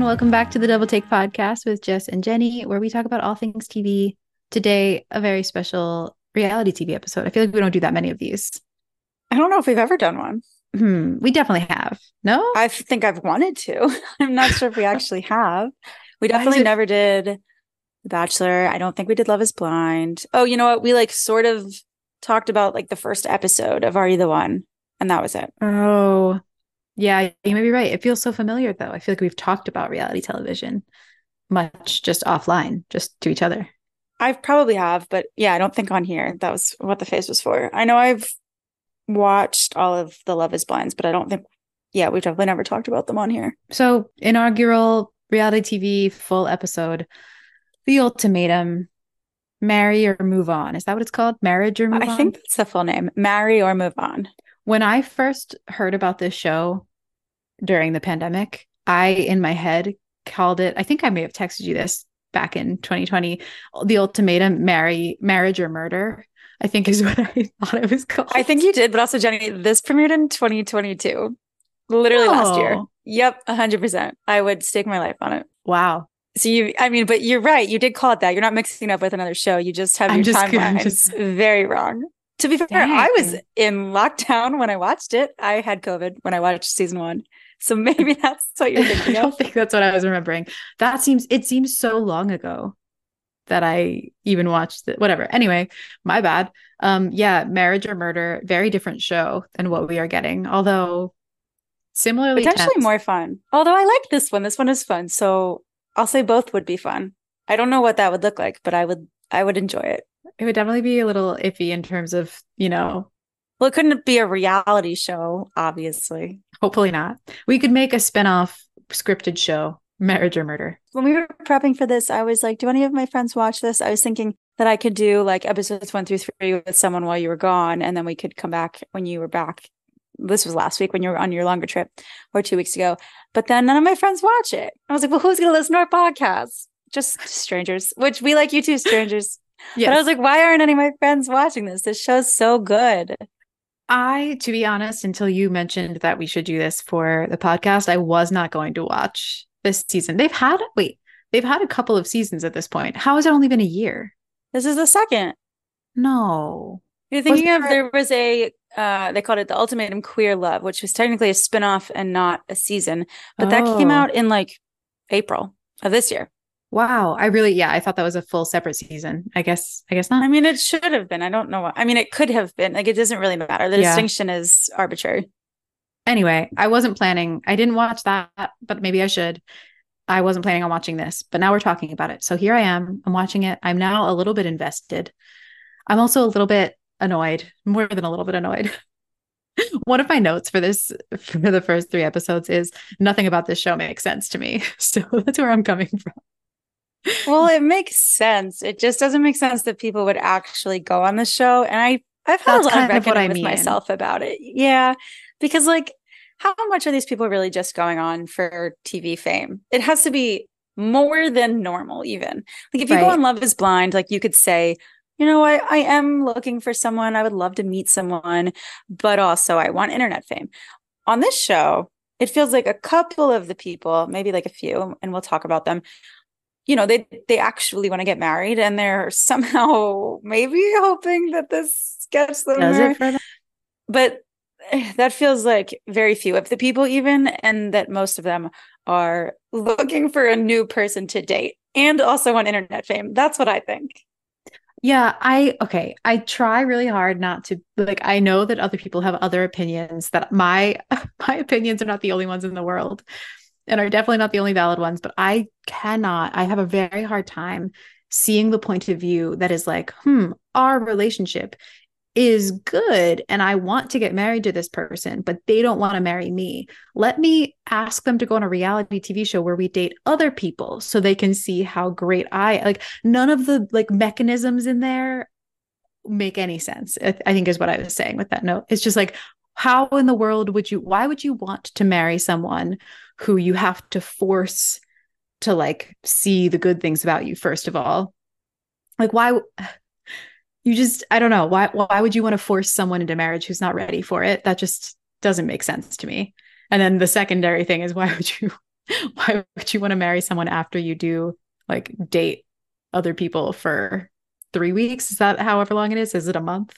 and welcome back to the Double Take podcast with Jess and Jenni, where we talk about all things TV. Today, a very special reality TV episode. I feel like we don't do that many of these. I don't know if we've ever done one. Hmm, we definitely have. No, I think I've wanted to. I'm not sure if we actually have. We definitely it- never did The Bachelor. I don't think we did Love is Blind. Oh, you know what? We like sort of talked about like the first episode of Are You the One? And that was it. Oh, yeah, you may be right. It feels so familiar, though. I feel like we've talked about reality television much just offline, just to each other. I probably have, but yeah, I don't think on here. That was what the face was for. I know I've watched all of the Love is Blinds, but I don't think, yeah, we've definitely never talked about them on here. So, inaugural reality TV full episode, The Ultimatum, Marry or Move On. Is that what it's called? Marriage or Move I On? I think that's the full name Marry or Move On. when I first heard about this show during the pandemic, I, in my head, called it, I think I may have texted you this back in 2020, The Ultimatum, Marry, Marriage or Murder. I think is what I thought it was called. I think you did, but also Jenni, this premiered in 2022, literally last year. Oh. Yep, 100%. I would stake my life on it. Wow. So you, I mean, but you're right. You did call it that. You're not mixing up with another show. You just have I'm your just- I'm just- very wrong. To be fair, I was in lockdown when I watched it. I had COVID when I watched season one. So maybe that's what you're thinking. I don't think that's what I was remembering. That seems, it seems so long ago that I even watched it. Whatever. Anyway, my bad. Um, yeah, Marriage or Murder, very different show than what we are getting. Although similarly Potentially tense. more fun. Although I like this one. This one is fun. So I'll say both would be fun. I don't know what that would look like, but I would I would enjoy it. It would definitely be a little iffy in terms of, you know, Well, it couldn't be a reality show, obviously. hopefully not. We could make a spin-off scripted show, Marriage or Murder. When we were prepping for this, I was like, do any of my friends watch this? I was thinking that I could do like episodes one through three with someone while you were gone, and then we could come back when you were back. This was last week when you were on your longer trip or two weeks ago. But then none of my friends watch it. I was like, well, who's going to listen to our podcast? Just strangers, which we like you too, strangers. But I was like, why aren't any of my friends watching this? This show's so good. I, to be honest, until you mentioned that we should do this for the podcast, I was not going to watch this season. They've had, wait, they've had a couple of seasons at this point. How has it only been a year? This is the second. No. You're thinking of there- there was a uh they called it the Ultimatum Queer Love, which was technically a spin-off and not a season, but that came Oh. out in like April of this year. Wow. I really, yeah, I thought that was a full separate season. I guess, I guess not. I mean, it should have been. I don't know. What, I mean, it could have been. Like, it doesn't really matter. The Yeah. distinction is arbitrary. Anyway, I wasn't planning, I didn't watch that, but maybe I should. I wasn't planning on watching this, but now we're talking about it. So here I am. I'm watching it. I'm now a little bit invested. I'm also a little bit annoyed, more than a little bit annoyed. One of my notes for this for the first three episodes is nothing about this show makes sense to me. So that's where I'm coming from. Well, it makes sense. It just doesn't make sense that people would actually go on the show. And I, I've had That's a lot kind of reckoning I with mean. myself about it. Yeah, because like, how much are these people really just going on for TV fame? It has to be more than normal, even. Like, if you go on Love Is Blind, like you could say, you know, I, I am looking for someone. I would love to meet someone, but also I want internet fame. On this show, it feels like a couple of the people, maybe like a few, and we'll talk about them. You know, they they actually want to get married, and they're somehow maybe hoping that this gets them Does married them? but eh, that feels like very few of the people even and that most of them are looking for a new person to date and also on internet fame that's what i think Yeah, I okay. I try really hard not to like I know that other people have other opinions that my my opinions are not the only ones in the world and are definitely not the only valid ones, but I cannot I have a very hard time seeing the point of view that is like, "Hmm, our relationship is good and I want to get married to this person, but they don't want to marry me. Let me ask them to go on a reality TV show where we date other people so they can see how great I like none of the like mechanisms in there make any sense. I, I think is what I was saying with that note. It's just like how in the world would you why would you want to marry someone who you have to force to like see the good things about you first of all? Like why you just I don't know why why would you want to force someone into marriage who's not ready for it? That just doesn't make sense to me. And then the secondary thing is why would you why would you want to marry someone after you do like date other people for three weeks? Is that however long it is? Is it a month?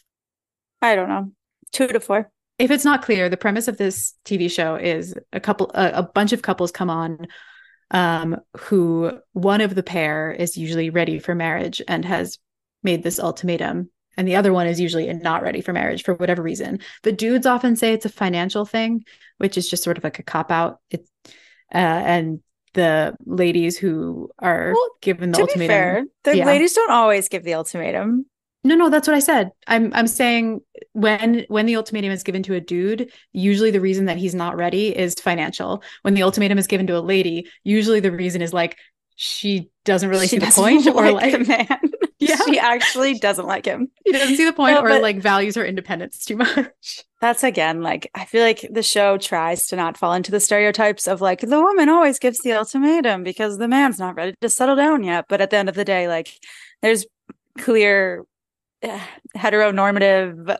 I don't know. Two to four. If it's not clear, the premise of this TV show is a couple, a, a bunch of couples come on um, who one of the pair is usually ready for marriage and has made this ultimatum and the other one is usually not ready for marriage for whatever reason. The dudes often say it's a financial thing, which is just sort of like a cop out. It's uh, and the ladies who are well, given the to ultimatum. Be fair, the yeah. ladies don't always give the ultimatum. No, no, that's what I said. I'm I'm saying when when the ultimatum is given to a dude, usually the reason that he's not ready is financial. When the ultimatum is given to a lady, usually the reason is like she doesn't really she see the point like or like the man. yeah. She actually doesn't like him. He doesn't see the point no, or like values her independence too much. That's again like I feel like the show tries to not fall into the stereotypes of like the woman always gives the ultimatum because the man's not ready to settle down yet. But at the end of the day, like there's clear heteronormative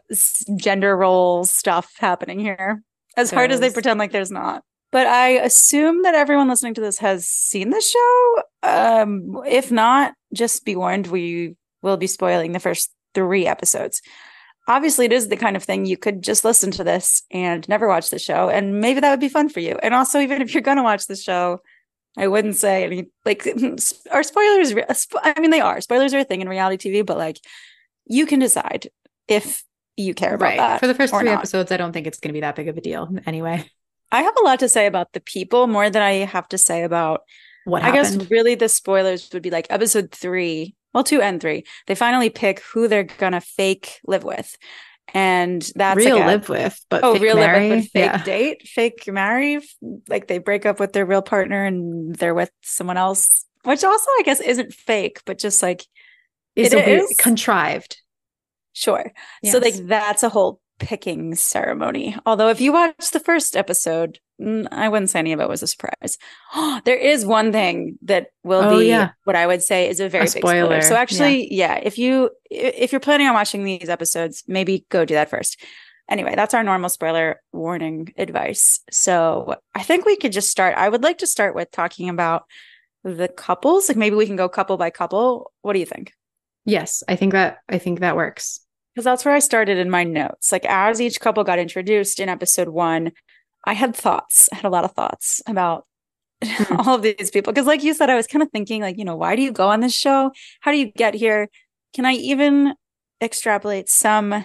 gender role stuff happening here. As hard as they pretend like there's not but I assume that everyone listening to this has seen the show. Um, if not, just be warned, we will be spoiling the first three episodes. Obviously, it is the kind of thing you could just listen to this and never watch the show, and maybe that would be fun for you. And also, even if you're going to watch the show, I wouldn't say any like are spoilers. I mean, they are spoilers are a thing in reality TV, but like you can decide if you care about right. that. For the first three not. episodes, I don't think it's going to be that big of a deal anyway. I have a lot to say about the people more than I have to say about what happened. I guess really the spoilers would be like episode three, well, two and three. They finally pick who they're gonna fake live with. And that's real like a, live with, but oh, real marry? live with, fake yeah. date, fake marry. Like they break up with their real partner and they're with someone else, which also I guess isn't fake, but just like is it is contrived. Sure. Yes. So like that's a whole picking ceremony. Although, if you watch the first episode, mm, I wouldn't say any of it was a surprise. there is one thing that will oh, be yeah. what I would say is a very a big spoiler. spoiler. So, actually, yeah. yeah, if you if you're planning on watching these episodes, maybe go do that first. Anyway, that's our normal spoiler warning advice. So, I think we could just start. I would like to start with talking about the couples. Like maybe we can go couple by couple. What do you think? Yes, I think that I think that works because that's where I started in my notes. Like as each couple got introduced in episode one, I had thoughts, I had a lot of thoughts about mm-hmm. all of these people. Because, like you said, I was kind of thinking, like, you know, why do you go on this show? How do you get here? Can I even extrapolate some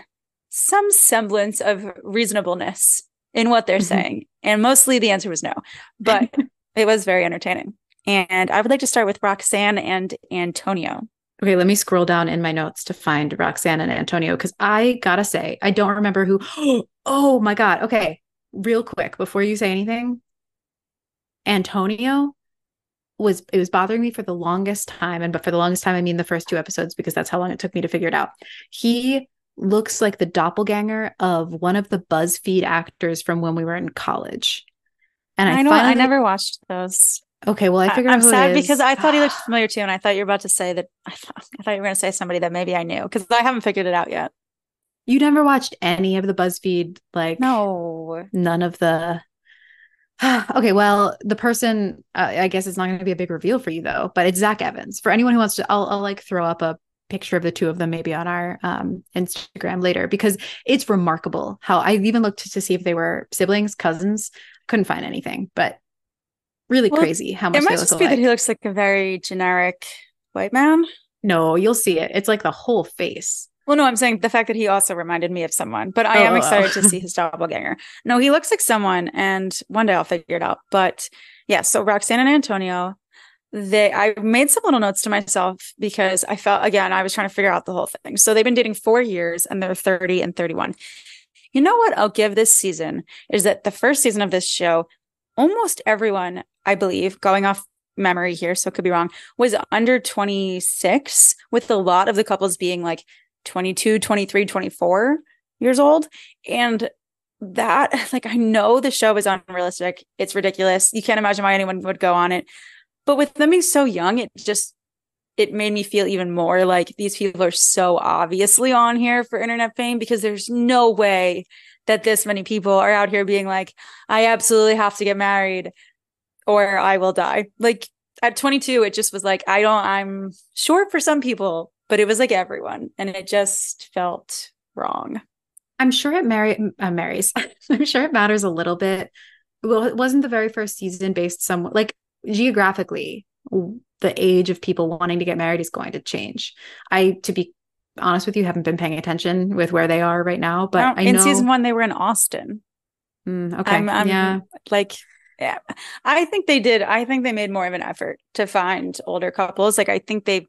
some semblance of reasonableness in what they're mm-hmm. saying? And mostly the answer was no, but it was very entertaining. And I would like to start with Roxanne and Antonio. Okay, let me scroll down in my notes to find Roxanne and Antonio because I gotta say, I don't remember who. Oh my God. Okay, real quick before you say anything, Antonio was it was bothering me for the longest time and but for the longest time i mean the first two episodes because that's how long it took me to figure it out he looks like the doppelganger of one of the buzzfeed actors from when we were in college and i, I know finally, i never watched those Okay, well, I figured I, am sad because I thought he looked familiar too, and I thought you were about to say that. I thought, I thought you were going to say somebody that maybe I knew because I haven't figured it out yet. You never watched any of the BuzzFeed, like no, none of the. okay, well, the person uh, I guess it's not going to be a big reveal for you though, but it's Zach Evans. For anyone who wants to, I'll, I'll like throw up a picture of the two of them maybe on our um, Instagram later because it's remarkable how I even looked to see if they were siblings, cousins. Couldn't find anything, but really well, crazy how much it might just be that he looks like a very generic white man. No, you'll see it. It's like the whole face. Well, no, I'm saying the fact that he also reminded me of someone, but I oh. am excited to oh. see his doppelganger. No, he looks like someone, and one day I'll figure it out. But yeah, so Roxanne and Antonio, they I made some little notes to myself because I felt again I was trying to figure out the whole thing. So they've been dating four years, and they're 30 and 31. You know what I'll give this season is that the first season of this show, almost everyone I believe, going off memory here, so could be wrong, was under 26, with a lot of the couples being like 22, 23, 24 years old. And that, like, I know the show is unrealistic. It's ridiculous. You can't imagine why anyone would go on it. But with them being so young, it just, it made me feel even more like these people are so obviously on here for internet fame because there's no way that this many people are out here being like, I absolutely have to get married or I will die. Like at 22, it just was like, I don't, I'm sure for some people, but it was like everyone. And it just felt wrong. I'm sure it uh, marries. I'm sure it matters a little bit. Well, it wasn't the very first season based somewhat like geographically. The age of people wanting to get married is going to change. I, to be honest with you, haven't been paying attention with where they are right now. But I in season one, they were in Austin. Mm, okay, I'm, I'm, yeah, like yeah, I think they did. I think they made more of an effort to find older couples. Like I think they,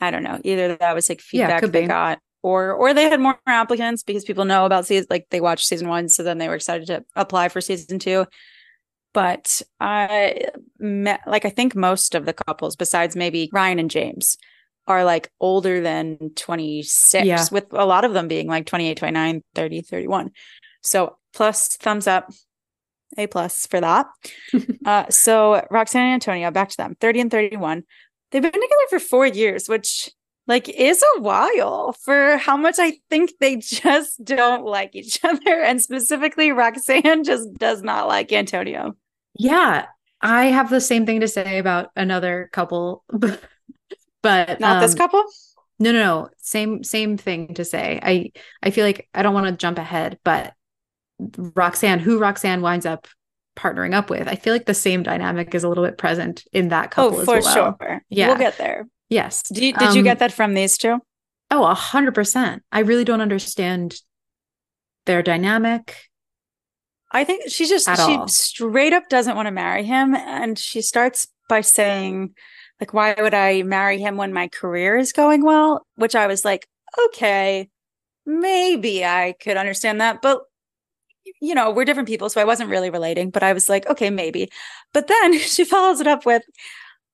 I don't know, either that was like feedback yeah, they be. got, or or they had more applicants because people know about season like they watched season one, so then they were excited to apply for season two. But I met like I think most of the couples, besides maybe Ryan and James, are like older than 26, Yeah. with a lot of them being like 28, 29, 30, 31. So plus thumbs up, A plus for that. uh, so Roxanne and Antonio, back to them, 30 and 31. They've been together for four years, which like is a while for how much I think they just don't like each other. And specifically, Roxanne just does not like Antonio. yeah. I have the same thing to say about another couple, but Not this um, couple. No, no, no. Same, same thing to say. I, I feel like I don't want to jump ahead, but Roxanne, who Roxanne winds up partnering up with, I feel like the same dynamic is a little bit present in that couple Oh, for well. sure. Yeah. We'll get there. Yes. Did you, did you Um, get that from these two? Oh, a hundred percent. I really don't understand their dynamic. I think she just she all. straight up doesn't want to marry him and she starts by saying like why would I marry him when my career is going well? Which I was like okay maybe I could understand that but you know we're different people so I wasn't really relating but I was like okay maybe. But then she follows it up with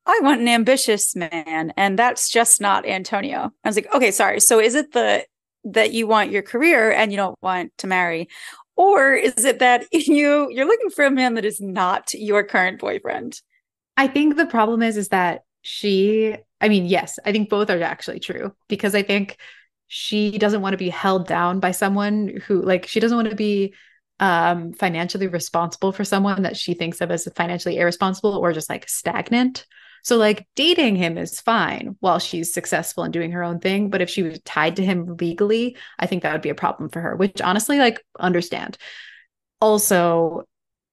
I want an ambitious man and that's just not Antonio. I was like okay sorry so is it the that you want your career and you don't want to marry? Or is it that you you're looking for a man that is not your current boyfriend? I think the problem is is that she I mean, yes, I think both are actually true because I think she doesn't want to be held down by someone who like she doesn't want to be um financially responsible for someone that she thinks of as financially irresponsible or just like stagnant. So like dating him is fine while she's successful and doing her own thing, but if she was tied to him legally, I think that would be a problem for her, which honestly like understand. Also,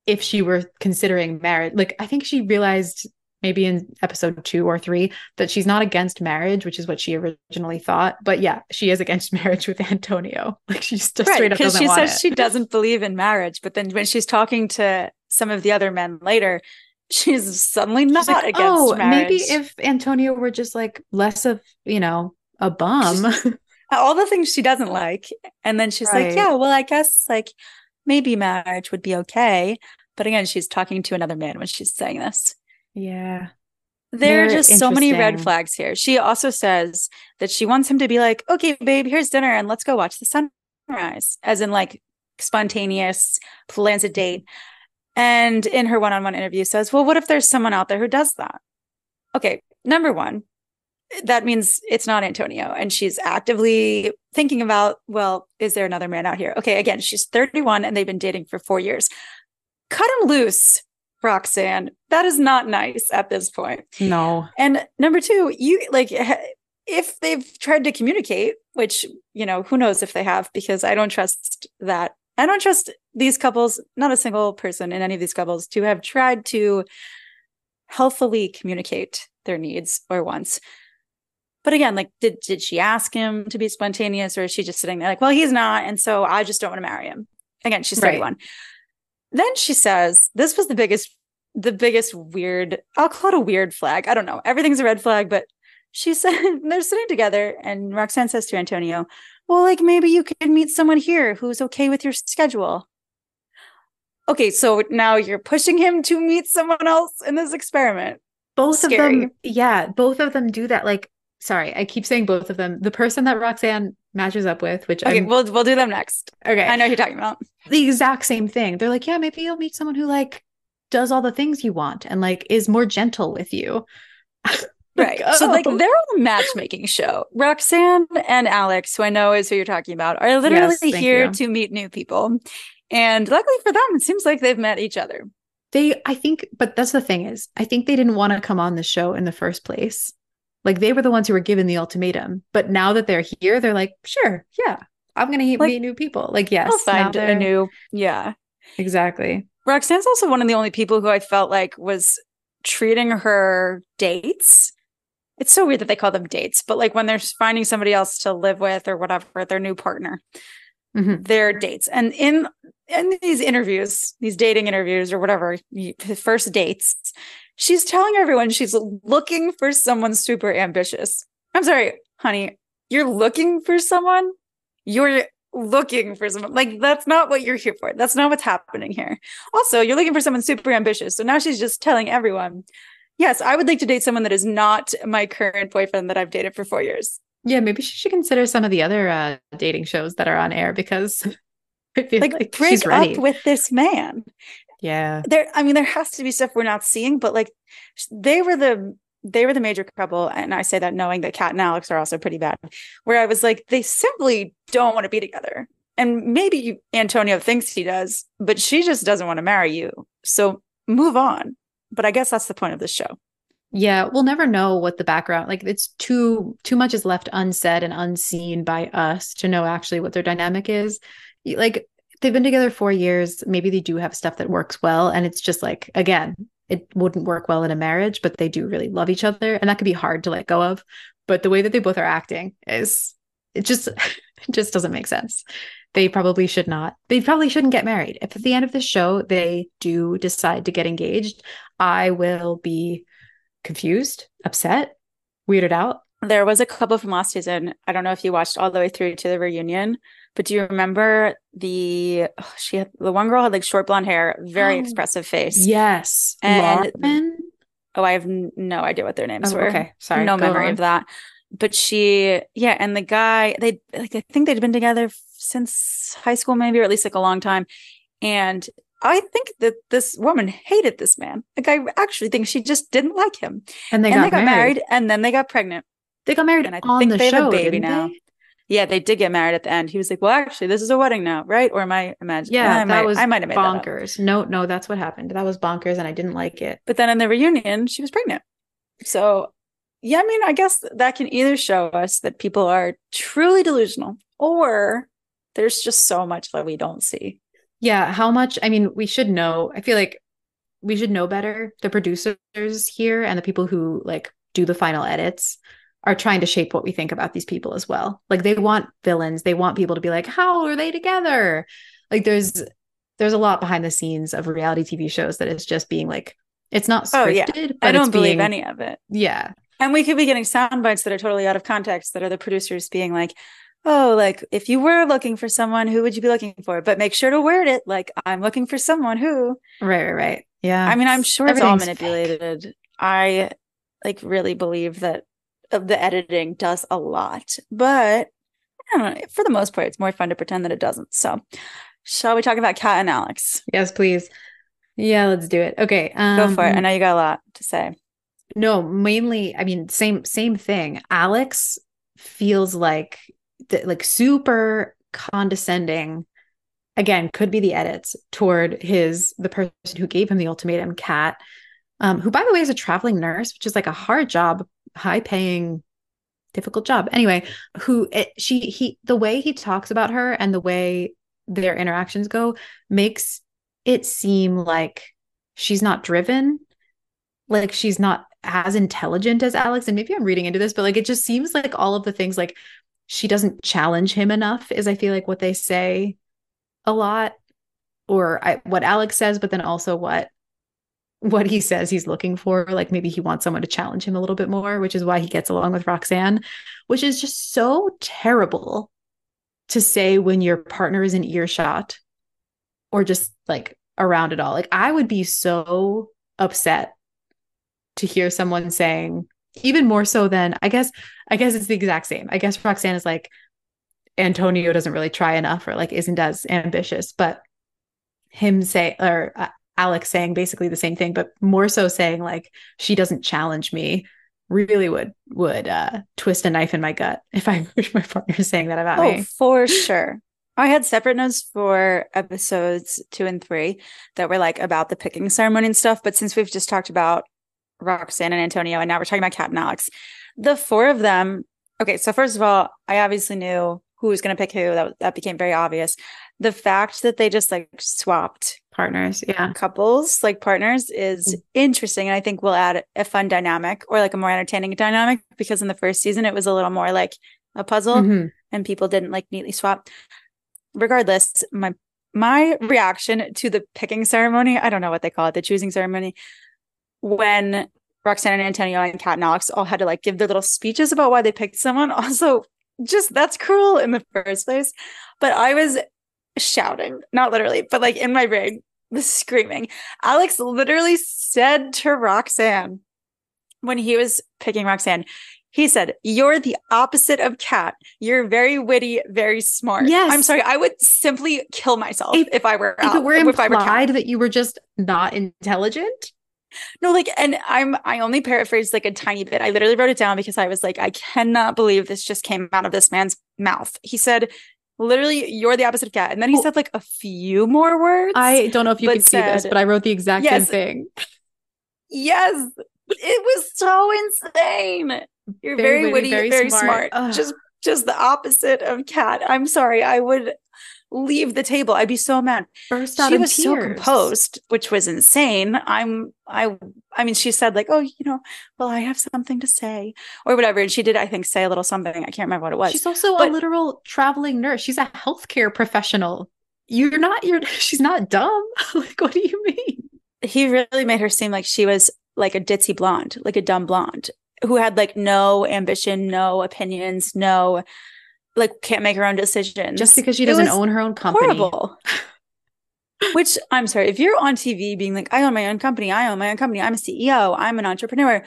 if she were considering marriage, like I think she realized maybe in episode two or three that she's not against marriage, which is what she originally thought. But yeah, she is against marriage with Antonio. Like she's just straight up because doesn't she want says it. she doesn't believe in marriage but then when she's talking to some of the other men later she's suddenly not She's like, against oh, marriage maybe if Antonio were just like less of, you know, a bum. all the things she doesn't like and then she's like yeah well i guess like maybe marriage would be okay but again she's talking to another man when she's saying this yeah. There are just so many red flags here. She also says that she wants him to be like, okay, babe, here's dinner and let's go watch the sunrise, as in like spontaneous, plans a date. And in her one on one interview, says, well, what if there's someone out there who does that? Okay, number one, that means it's not Antonio. And she's actively thinking about, well, is there another man out here? Okay, again, she's 31 and they've been dating for four years. Cut him loose, Roxanne. That is not nice at this point. No. And number two, you like if they've tried to communicate, which, you know, who knows if they have, because I don't trust that. I don't trust these couples, not a single person in any of these couples, to have tried to healthily communicate their needs or wants. But again, like, did did she ask him to be spontaneous, or is she just sitting there like, well, he's not, and so I just don't want to marry him? Again, she's Right. 31. Then she says, this was the biggest, the biggest weird, I'll call it a weird flag. I don't know. Everything's a red flag, but she said they're sitting together, and Roxanne says to Antonio, Well, like maybe you could meet someone here who's okay with your schedule. Okay, so now you're pushing him to meet someone else in this experiment. both Scary. of them yeah both of them do that like sorry i keep saying both of them the person that roxanne matches up with which Okay, I'm, we'll we'll do them next. okay I know who you're talking about. the exact same thing they're like yeah maybe you'll meet someone who like does all the things you want and like is more gentle with you Right. So oh. like oh. they're on a matchmaking show. Roxanne and Alex, who I know is who you're talking about, are literally Yes, here you. to meet new people. And luckily for them, it seems like they've met each other. They, I think, but that's the thing is, I think they didn't want to come on the show in the first place. Like they were the ones who were given the ultimatum. But now that they're here, they're like, sure, yeah, I'm going to Like, meet new people. Like, yes, I'll find a new. Yeah. Exactly. Roxanne's also one of the only people who I felt like was treating her dates. It's so weird that they call them dates, but like when they're finding somebody else to live with or whatever, their new partner, Mhm. their dates. And in in these interviews, these dating interviews or whatever, first dates, she's telling everyone she's looking for someone super ambitious. I'm sorry, honey, you're looking for someone? You're looking for someone. Like that's not what you're here for. That's not what's happening here. Also, you're looking for someone super ambitious. So now she's just telling everyone, yes, I would like to date someone that is not my current boyfriend that I've dated for four years. Yeah, maybe she should consider some of the other uh, dating shows that are on air because I feel Like, like, break she's ready. up with this man. yeah. There, I mean, there has to be stuff we're not seeing, but like they were the they were the major couple, and I say that knowing that Kat and Alex are also pretty bad. Where I was like, they simply don't want to be together. And maybe Antonio thinks he does, but she just doesn't want to marry you. So move on. But I guess that's the point of this show. Yeah, we'll never know what the background like it's too too much is left unsaid and unseen by us to know actually what their dynamic is. Like they've been together 4 years, maybe they do have stuff that works well and it's just like again, it wouldn't work well in a marriage, but they do really love each other and that could be hard to let go of. But the way that they both are acting is it just it just doesn't make sense. They probably should not. They probably shouldn't get married. If at the end of the show they do decide to get engaged, I will be confused, upset, weirded out. There was a couple from last season. I don't know if you watched all the way through to the reunion, but do you remember the oh, she had the one girl had like short blonde hair, very Oh, expressive face. Yes. And- Lauren? Oh, I have no idea what their names Oh, were. okay. Sorry. no go memory on. of that. But she, yeah, and the guy, they like I think they'd been together since high school, maybe, or at least like a long time. And I think that this woman hated this man. Like I actually think she just didn't like him. And they and got, they got married. married. and then they got pregnant. They got married And I think the they have a baby now. they? Yeah, they did get married at the end. He was like, "Well, actually, this is a wedding now, right?" Or am I imagining? Yeah, I that might, was I might have made that up. bonkers. No, no, that's what happened. That was bonkers, and I didn't like it. But then in the reunion, she was pregnant. So, yeah, I mean, I guess that can either show us that people are truly delusional or there's just so much that we don't see. Yeah, how much? I mean, we should know. I feel like we should know better. The producers here and the people who like do the final edits are trying to shape what we think about these people as well. Like they want villains. They want people to be like, "How are they together?" Like there's there's a lot behind the scenes of reality TV shows that is just being like it's not scripted. Oh, yeah. but I don't believe being- any of it. Yeah. And we could be getting sound bites that are totally out of context that are the producers being like, oh, like if you were looking for someone, who would you be looking for? But make sure to word it like, I'm looking for someone who. Right, right, right. Yeah. I mean, I'm sure it's all Everything's fake. manipulated. I like really believe that the editing does a lot, but I don't know. For the most part, it's more fun to pretend that it doesn't. So, shall we talk about Kat and Alex? Yes, please. Yeah, let's do it. Okay. Um, Go for it. I know you got a lot to say. No, mainly, I mean, same same thing. Alex feels like th- like super condescending. Again, could be the edits toward his the person who gave him the ultimatum, Kat um, who by the way is a traveling nurse, which is like a hard job, high paying, difficult job. Anyway, who it, she he the way he talks about her and the way their interactions go makes it seem like she's not driven like she's not as intelligent as Alex. And maybe I'm reading into this, but like it just seems like all of the things like she doesn't challenge him enough, is I feel like what they say a lot, or I, what Alex says, but then also what what he says he's looking for. Like maybe he wants someone to challenge him a little bit more, which is why he gets along with Roxanne, which is just so terrible to say when your partner is in earshot or just like around it all. Like I would be so upset to hear someone saying even more so than I guess I guess it's the exact same. I guess Roxanne is like Antonio doesn't really try enough or like isn't as ambitious, but him say or uh, Alex saying basically the same thing, but more so saying like she doesn't challenge me really would would uh twist a knife in my gut if I wish my partner saying that about Oh, me. for sure. I had separate notes for episodes two and three that were like about the picking ceremony and stuff. But since we've just talked about Roxanne and Antonio, and now we're talking about Kat and Alex, the four of them. Okay, so first of all, I obviously knew who was going to pick who. That that became very obvious. The fact that they just like swapped partners, yeah, couples like partners is mm-hmm. interesting, and I think will add a fun dynamic or like a more entertaining dynamic because in the first season it was a little more like a puzzle mm-hmm. and people didn't like neatly swap. Regardless, my my reaction to the picking ceremony, I don't know what they call it, the choosing ceremony, when Roxanne and Antonio and Kat and Alex all had to like give their little speeches about why they picked someone. Also, just that's cruel in the first place. But I was shouting, not literally, but like in my brain, was screaming. Alex literally said to Roxanne when he was picking Roxanne, he said, You're the opposite of Kat. You're very witty, very smart. Yes. I'm sorry. I would simply kill myself if, if I were if it were implied that you were just not intelligent. No, like, and I'm I only paraphrased like a tiny bit. I literally wrote it down because I was like, I cannot believe this just came out of this man's mouth. He said, literally, you're the opposite of Kat. And then he oh. said like a few more words. I don't know if you can see this, but I wrote the exact yes, same thing. Yes. It was so insane. You're very, very witty, very, very smart. smart. Just just the opposite of Kat. I'm sorry. I would leave the table. I'd be so mad. Burst out she was tears. so composed, which was insane. I'm I I mean, she said like, oh, you know, well, I have something to say or whatever. And she did, I think, say a little something. I can't remember what it was. She's also but, a literal traveling nurse. She's a healthcare professional. You're not you're she's not dumb. like, what do you mean? He really made her seem like she was like a ditzy blonde, like a dumb blonde who had like no ambition, no opinions, no like can't make her own decisions. Just because she doesn't own her own company. Horrible. Which I'm sorry, if you're on TV being like, I own my own company, I own my own company, I'm a CEO, I'm an entrepreneur.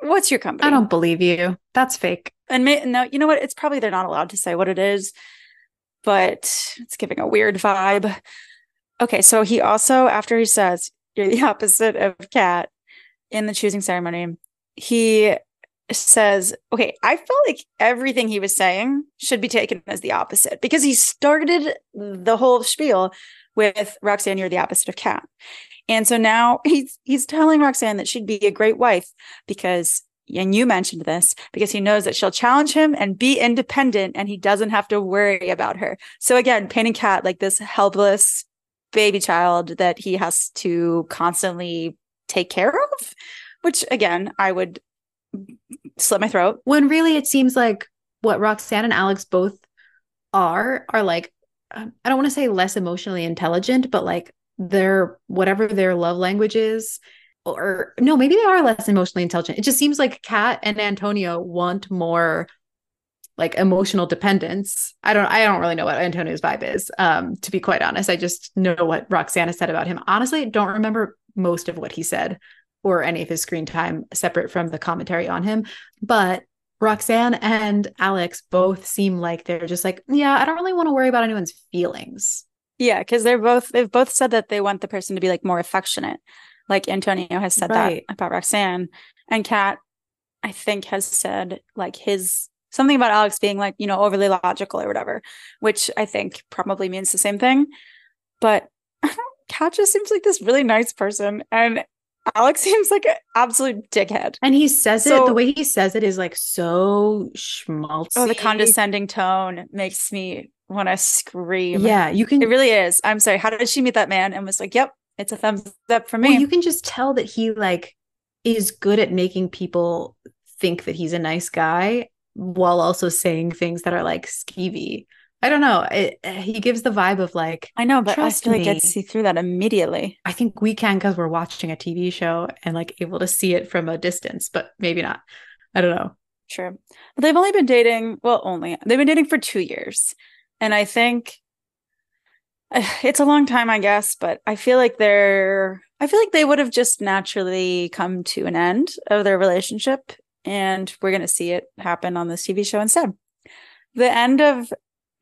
What's your company? I don't believe you. That's fake. And may, no, you know what? It's probably they're not allowed to say what it is, but it's giving a weird vibe. Okay, so he also, after he says, You're the opposite of Kat in the choosing ceremony, he says, okay, I felt like everything he was saying should be taken as the opposite because he started the whole spiel with Roxanne, you're the opposite of Kat. And so now he's he's telling Roxanne that she'd be a great wife because and you mentioned this because he knows that she'll challenge him and be independent and he doesn't have to worry about her. So again, painting Kat like this helpless baby child that he has to constantly take care of, which again, I would slit my throat. When really it seems like what Roxanne and Alex both are are like um, I don't want to say less emotionally intelligent, but like their whatever their love language is or no, maybe they are less emotionally intelligent. It just seems like Kat and Antonio want more like emotional dependence. I don't I don't really know what Antonio's vibe is. Um, to be quite honest. I just know what Roxana said about him. Honestly, don't remember most of what he said or any of his screen time separate from the commentary on him. But Roxanne and Alex both seem like they're just like, yeah, I don't really want to worry about anyone's feelings. Yeah, because they're both they've both said that they want the person to be like more affectionate. Like Antonio has said right. that about Roxanne. And Kat, I think, has said like his something about Alex being like, you know, overly logical or whatever, which I think probably means the same thing. But Kat just seems like this really nice person. And Alex seems like an absolute dickhead. And he says so, it, the way he says it is like so schmaltzy. Oh, the condescending tone makes me want to scream. Yeah, you can. It really is. I'm sorry. How did she meet that man and was like, yep, it's a thumbs up for me? Well, you can just tell that he like is good at making people think that he's a nice guy while also saying things that are like skeevy. I don't know. It, he gives the vibe of like I know, but I still get to see through that immediately. I think we can because we're watching a TV show and like able to see it from a distance, but maybe not. I don't know. Sure, but they've only been dating. Well, only they've been dating for two years, and I think it's a long time, I guess. But I feel like they're. I feel like they would have just naturally come to an end of their relationship, and we're going to see it happen on this TV show instead. The end of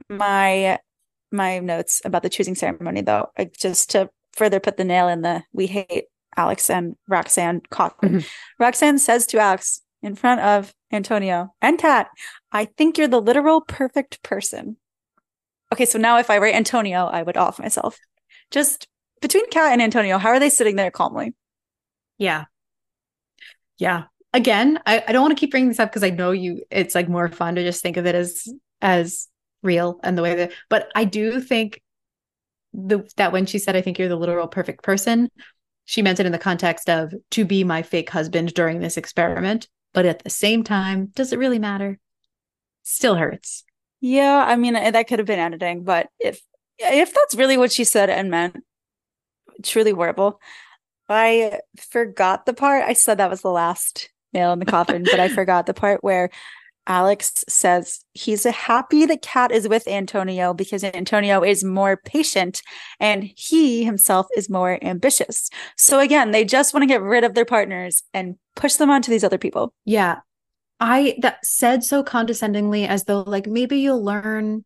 my my notes about the choosing ceremony though just to further put the nail in the we hate alex and roxanne coffin mm-hmm. roxanne says to alex in front of antonio and kat i think you're the literal perfect person okay, so now if I write Antonio, I would off myself. Just between Kat and Antonio, how are they sitting there calmly? Yeah. Yeah. Again, I, I don't want to keep bringing this up because I know you it's like more fun to just think of it as as real and the way that but I do think the that when she said I think you're the literal perfect person, she meant it in the context of to be my fake husband during this experiment. But at the same time, does it really matter? Still hurts. Yeah, I mean that could have been editing, but if if that's really what she said and meant, truly horrible. I forgot the part. I said that was the last nail in the coffin, but I forgot the part where Alex says he's happy that Kat is with Antonio because Antonio is more patient and he himself is more ambitious. So again, they just want to get rid of their partners and push them onto these other people. Yeah. I that said so condescendingly as though like maybe you'll learn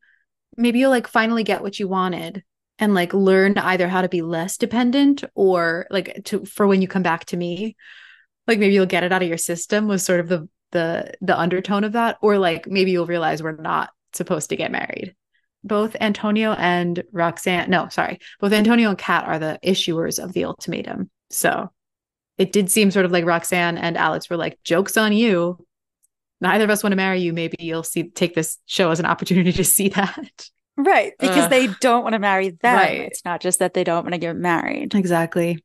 maybe you'll like finally get what you wanted and like learn either how to be less dependent or like to for when you come back to me like maybe you'll get it out of your system was sort of the the the undertone of that or like maybe you'll realize we're not supposed to get married both antonio and roxanne no sorry both antonio and kat are the issuers of the ultimatum so it did seem sort of like roxanne and alex were like jokes on you neither of us want to marry you maybe you'll see take this show as an opportunity to see that right because Ugh. they don't want to marry them right. it's not just that they don't want to get married exactly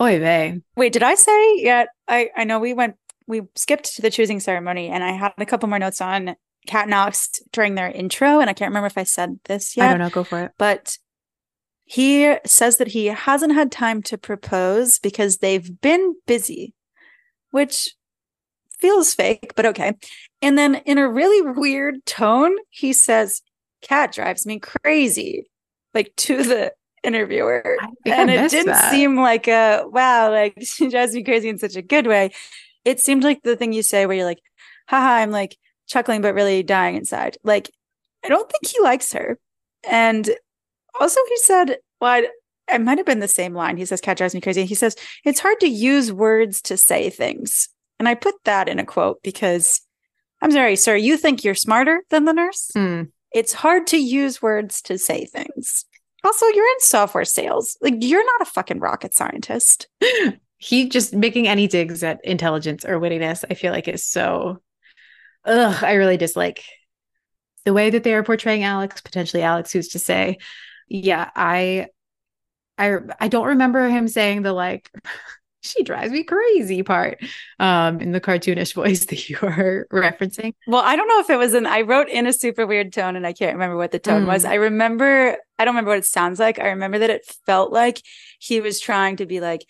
Oy vey. Wait, did I say yet? I I know we went we skipped to the choosing ceremony, and I had a couple more notes on Kat Knox during their intro, and I can't remember if I said this yet. I don't know. Go for it. But he says that he hasn't had time to propose because they've been busy, which feels fake, but okay. And then in a really weird tone, he says, Kat drives me crazy, like to the interviewer. And it didn't that. seem like a wow, like she drives me crazy in such a good way. It seemed like the thing you say where you're like, haha, I'm like chuckling, but really dying inside. Like, I don't think he likes her. And also, he said, well, it might have been the same line. He says, Kat drives me crazy. He says, it's hard to use words to say things. And I put that in a quote because I'm sorry, sir, you think you're smarter than the nurse? Mm. It's hard to use words to say things. Also, you're in software sales. Like, you're not a fucking rocket scientist. he just making any digs at intelligence or wittiness, I feel like is so. Ugh, I really dislike the way that they are portraying Alex. Potentially, Alex, who's to say, yeah, I, I, I don't remember him saying the like. she drives me crazy part um in the cartoonish voice that you are referencing well i don't know if it was an i wrote in a super weird tone and i can't remember what the tone mm. was i remember i don't remember what it sounds like i remember that it felt like he was trying to be like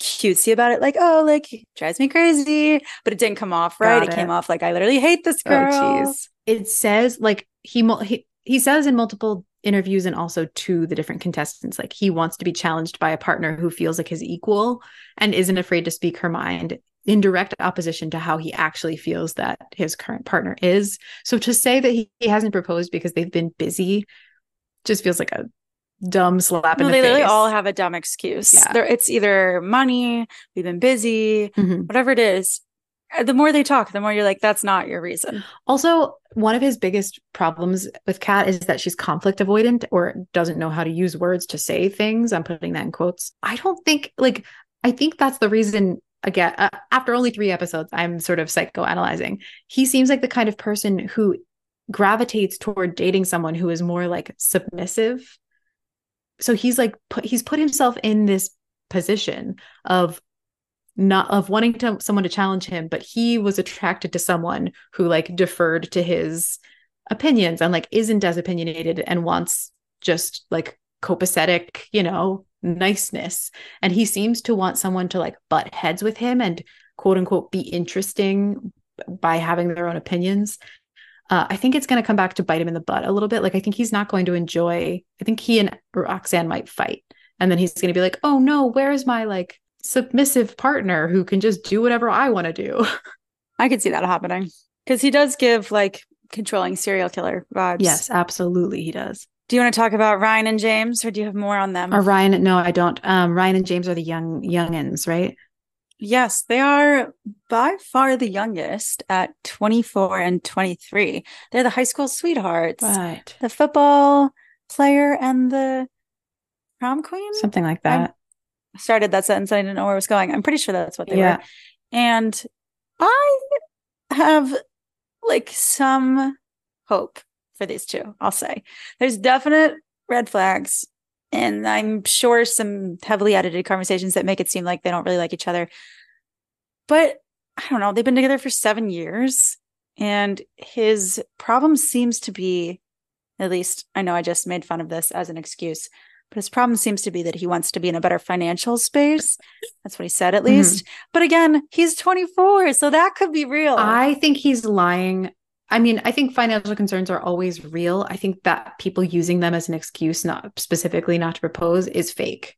cutesy about it like oh like drives me crazy but it didn't come off right it. it. came off like i literally hate this oh, girl oh, it says like he, he he says in multiple interviews and also to the different contestants like he wants to be challenged by a partner who feels like his equal and isn't afraid to speak her mind in direct opposition to how he actually feels that his current partner is so to say that he, he hasn't proposed because they've been busy just feels like a dumb slap no, in the they face. literally all have a dumb excuse. Yeah. it's either money, we've been busy, mm-hmm. whatever it is the more they talk, the more you're like, that's not your reason. Also, one of his biggest problems with Kat is that she's conflict avoidant or doesn't know how to use words to say things. I'm putting that in quotes. I don't think, like, I think that's the reason. Again, uh, after only three episodes, I'm sort of psychoanalyzing. He seems like the kind of person who gravitates toward dating someone who is more like submissive. So he's like, put, he's put himself in this position of not of wanting to someone to challenge him but he was attracted to someone who like deferred to his opinions and like isn't as opinionated and wants just like copacetic you know niceness. And he seems to want someone to like butt heads with him and quote unquote be interesting by having their own opinions uh, I think it's going to come back to bite him in the butt a little bit. Like, I think he's not going to enjoy, I think he and Roxanne might fight. And then he's going to be like, oh no, where's my like submissive partner who can just do whatever I want to do. I could see that happening because he does give like controlling serial killer vibes. Yes, absolutely, he does. Do you want to talk about Ryan and James, or do you have more on them? Or Ryan? No, I don't. Um, Ryan and James are the young youngins, right? Yes, they are by far the youngest at 24 and 23. They're the high school sweethearts. Right. The football player and the prom queen? Something like that. I started that sentence. I didn't know where it was going. I'm pretty sure that's what they Yeah. were. And I have like some hope for these two, I'll say. There's definite red flags. And I'm sure some heavily edited conversations that make it seem like they don't really like each other. But I don't know. They've been together for seven years. And his problem seems to be, at least I know I just made fun of this as an excuse, but his problem seems to be that he wants to be in a better financial space. That's what he said, at Mm-hmm. least. But again, he's 24. So that could be real. I think he's lying. I mean, I think financial concerns are always real. I think that people using them as an excuse, not specifically not to propose, is fake.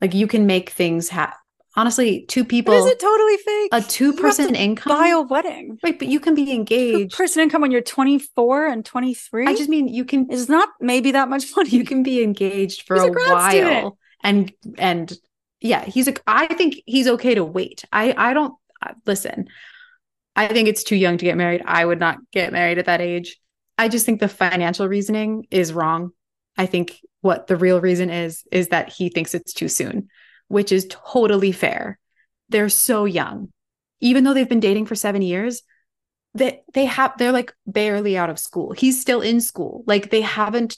Like you can make things happen. Honestly, two people, but is it totally fake? a two person income. Buy a wedding. right, but you can be Two engaged. person income when you're 24 and 23 I just mean you can is not maybe that much money. you can be engaged for He's a a, while student. and and yeah he's a i think he's okay to wait i i don't uh, listen i think it's too young to get married. I would not get married at that age. I just think the financial reasoning is wrong. I think what the real reason is is that he thinks it's too soon which is totally fair. They're so young. Even though they've been dating for 7 years that they have they're like barely out of school. He's still in school. Like they haven't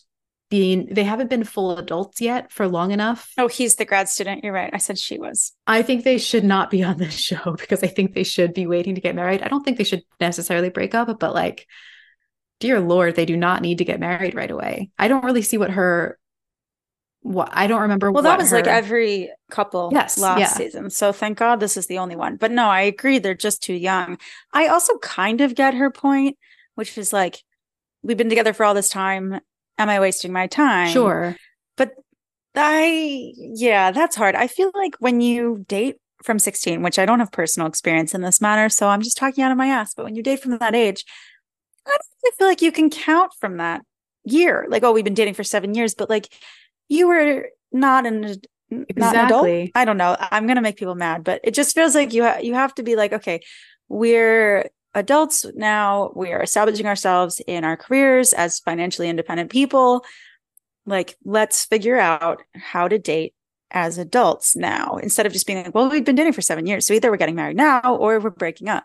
been they haven't been full adults yet for long enough Oh, he's the grad student. You're right. I said she was. i think they should not be on this show because i think they should be waiting to get married i don't think they should necessarily break up but like dear lord they do not need to get married right away i don't really see what her what i don't remember Well, that was like every couple Yes, last yeah. season. So thank God this is the only one. But no, I agree. They're just too young. I also kind of get her point, which is like, we've been together for all this time. Am I wasting my time? sure But I, yeah, that's hard. I feel like when you date from 16, which I don't have personal experience in this matter, so I'm just talking out of my ass, but when you date from that age, I don't really feel like you can count from that year. Like, oh, we've been dating for seven years, but like you were not an, not an adult. Exactly. I don't know. I'm going to make people mad, but it just feels like you, ha- you have to be like, okay, we're adults now. We are establishing ourselves in our careers as financially independent people like let's figure out how to date as adults now instead of just being like well we've been dating for seven years so either we're getting married now or we're breaking up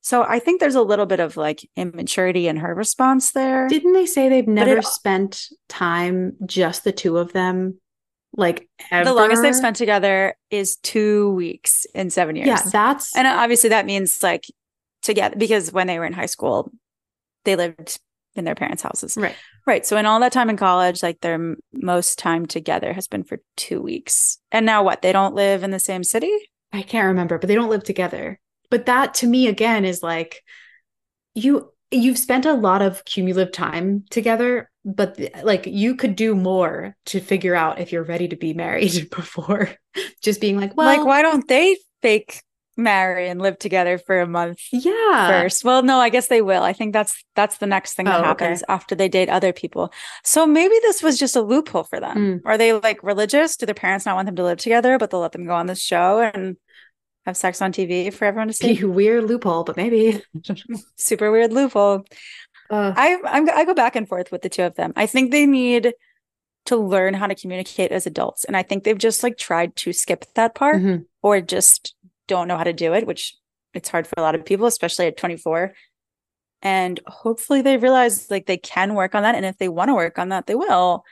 so i think there's a little bit of like immaturity in her response there didn't they say they've never it- spent time just the two of them like ever? the longest they've spent together is two weeks in seven years yeah that's and obviously that means like together because when they were in high school they lived in their parents houses right Right. So in all that time in college, like their m- most time together has been for two weeks. And now what? They don't live in the same city? I can't remember, but they don't live together. But that to me again is like you you've spent a lot of cumulative time together, but like you could do more to figure out if you're ready to be married before just being like, well, like, why don't they fake marry and live together for a month yeah. first? Well, no, I guess they will. I think that's that's the next thing that Oh, okay. happens after they date other people. So maybe this was just a loophole for them. Mm. Are they like religious? Do their parents not want them to live together, but they'll let them go on this show and have sex on TV for everyone to see? Weird loophole, but maybe. Super weird loophole. Uh, I I'm, I go back and forth with the two of them. I think they need to learn how to communicate as adults, and I think they've just like tried to skip that part mhm. or just don't know how to do it, which it's hard for a lot of people, especially at 24. And hopefully they realize like they can work on that, and if they want to work on that, they will.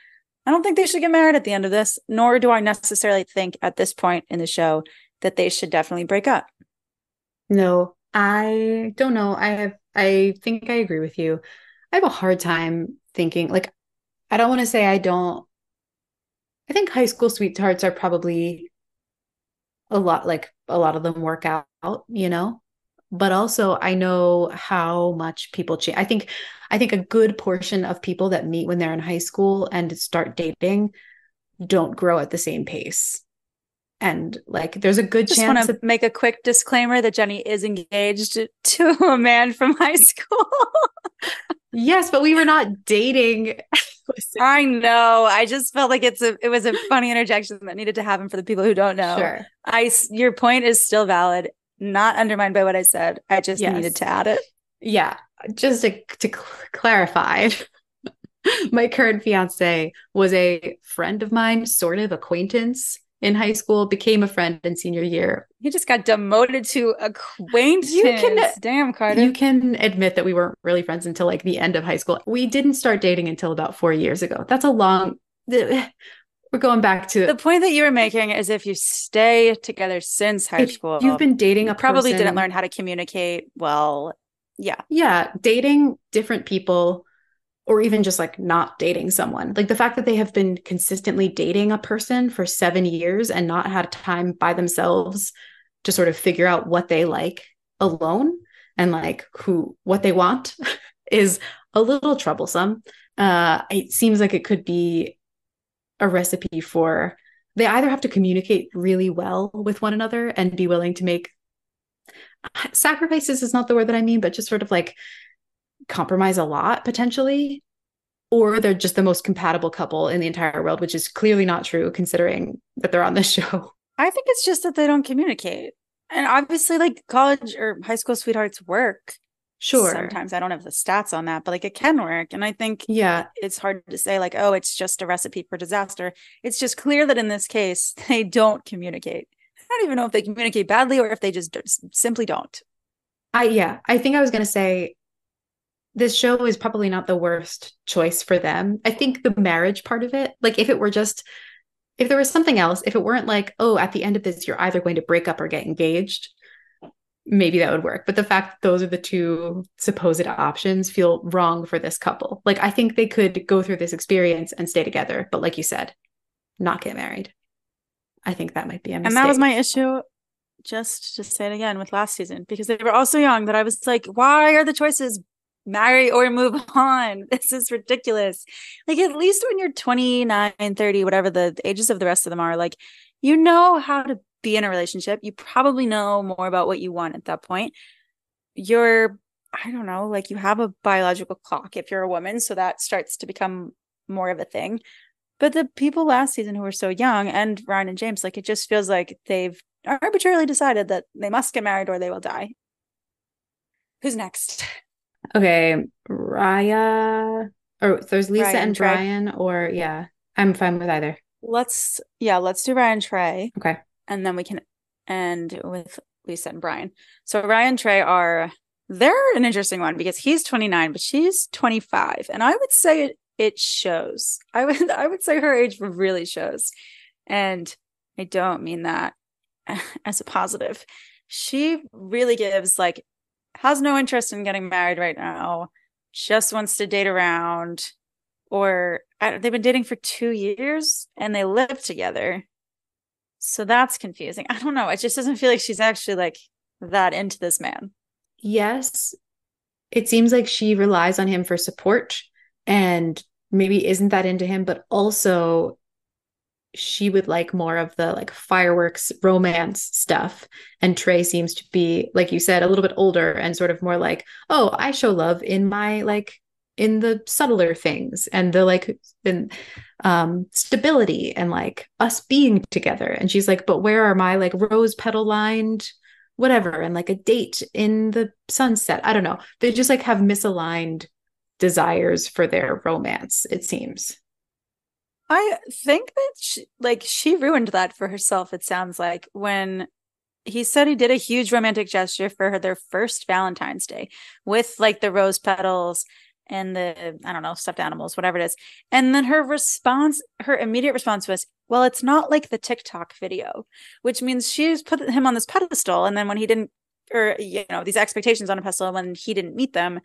I don't think they should get married at the end of this, nor do I necessarily think at this point in the show that they should definitely break up. No, I don't know. I have, I think I agree with you. I have a hard time thinking, like, I don't want to say I don't. I think high school sweethearts are probably a lot, like, a lot of them work out, you know? But also, I know how much people change. I think, I think a good portion of people that meet when they're in high school and start dating don't grow at the same pace. And like there's a good chance. Just chance want to that make a quick disclaimer that Jenni is engaged to a man from high school. yes but we were not dating I know. I just felt like it's a it was a funny interjection that needed to happen for the people who don't know. sure I your point is still valid, not undermined by what I said. I just Yes. needed to add it. yeah just to, to cl- clarify my current fiance was a friend of mine sort of acquaintance in high school became a friend in senior year He just got demoted to acquaintance. You can- Damn, Carter. you can admit that we weren't really friends until like the end of high school we didn't start dating until about four years ago that's a long we're going back to the point that you were making is if you stay together since high school, you've been dating you a probably person- didn't learn how to communicate well. Yeah. yeah dating different people or even just like not dating someone. Like the fact that they have been consistently dating a person for seven years and not had time by themselves to sort of figure out what they like alone and like who what they want is a little troublesome. Uh it seems like it could be a recipe for they either have to communicate really well with one another and be willing to make sacrifices is not the word that I mean, but just sort of like compromise a lot potentially, or they're just the most compatible couple in the entire world, which is clearly not true considering that they're on this show. I think it's just that they don't communicate. And obviously, like college or high school sweethearts work. Sure. Sometimes I don't have the stats on that, but like it can work. And I think Yeah. it's hard to say, like, oh, it's just a recipe for disaster. It's just clear that in this case, they don't communicate. I don't even know if they communicate badly or if they just simply don't. I yeah, I think I was gonna say this show is probably not the worst choice for them. I think the marriage part of it, like if it were just if there was something else, if it weren't like, oh, at the end of this, you're either going to break up or get engaged, maybe that would work. But the fact that those are the two supposed options feel wrong for this couple. Like I think they could go through this experience and stay together, but like you said, not get married. I think that might be a mistake. And that was my issue. Just to say it again with last season, because they were all so young that I was like, why are the choices marry or move on? This is ridiculous. Like, at least when you're 29, 30, whatever the ages of the rest of them are, like, you know how to be in a relationship. You probably know more about what you want at that point. You're, I don't know, like, you have a biological clock if you're a woman. So that starts to become more of a thing. But the people last season who were so young and Riley and James, like it just feels like they've arbitrarily decided that they must get married or they will die. Who's next? Okay, Raya. Or there's Lisa Ryan, and Trey. Brian, or yeah, I'm fine with either. Let's yeah, let's do Ryan Trey Okay. and then we can end with Lisa and Brian. So Ryan Trey are they're an interesting one because he's 29, but she's 25. And I would say it it shows. I would I would say her age really shows. And I don't mean that as a positive. She really gives like has no interest in getting married right now. Just wants to date around or they've been dating for 2 years and they live together. So that's confusing. I don't know. It just doesn't feel like she's actually like that into this man. Yes, it seems like she relies on him for support and maybe isn't that into him, but also she would like more of the like fireworks romance stuff. And Trey seems to be, like you said, a little bit older and sort of more like, oh, I show love in my like in the subtler things and the like in um stability and like us being together. And she's like, but where are my like rose petal lined whatever and like a date in the sunset. I don't know. They just like have misaligned desires for their romance, it seems. I think that she, like she ruined that for herself. It sounds like when he said he did a huge romantic gesture for her their first Valentine's Day with like the rose petals and the I don't know stuffed animals, whatever it is. And then her response, her immediate response was, "Well, it's not like the TikTok video," which means she's put him on this pedestal. And then when he didn't, or you know, these expectations on a pedestal, when he didn't meet them,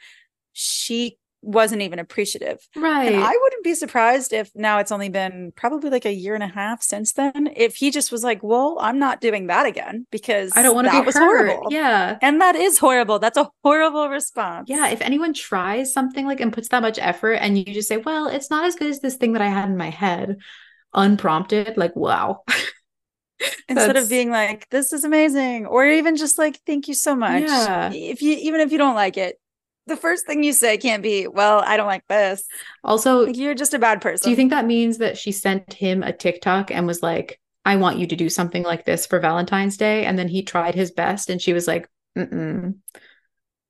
she wasn't even appreciative. Right. And I wouldn't be surprised if now it's only been probably like a year and a half since then. If he just was like, "Well, I'm not doing that again because I don't want to be was hurt. horrible." Yeah. And that is horrible. That's a horrible response. Yeah. If anyone tries something like and puts that much effort and you just say, well, it's not as good as this thing that I had in my head, unprompted, like, wow. instead That's- of being like this is amazing or even just like thank you so much Yeah. if you even if you don't like it the first thing you say can't be well i don't like this Also, like you're just a bad person do you think that means that she sent him a TikTok and was like, I want you to do something like this for Valentine's Day? And then he tried his best and she was like, Mm-mm.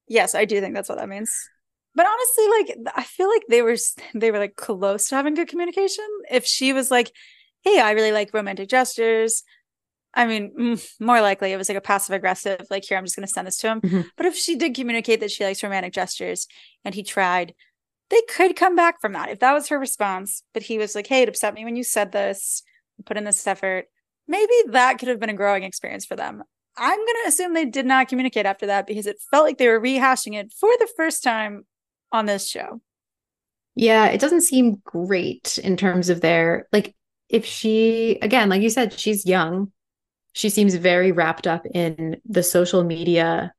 yes i do think that's what that means but honestly like i feel like they were they were like close to having good communication if she was like hey i really like romantic gestures i mean more likely it was like a passive aggressive like here i'm just going to send this to him. Mhm. but if she did communicate that she likes romantic gestures and he tried they could come back from that if that was her response. But he was like hey it upset me when you said this. Put in this effort. Maybe that could have been a growing experience for them. I'm going to assume they did not communicate after that because it felt like they were rehashing it for the first time on this show. Yeah, it doesn't seem great in terms of their like if she again, like you said, she's young. She seems very wrapped up in the social media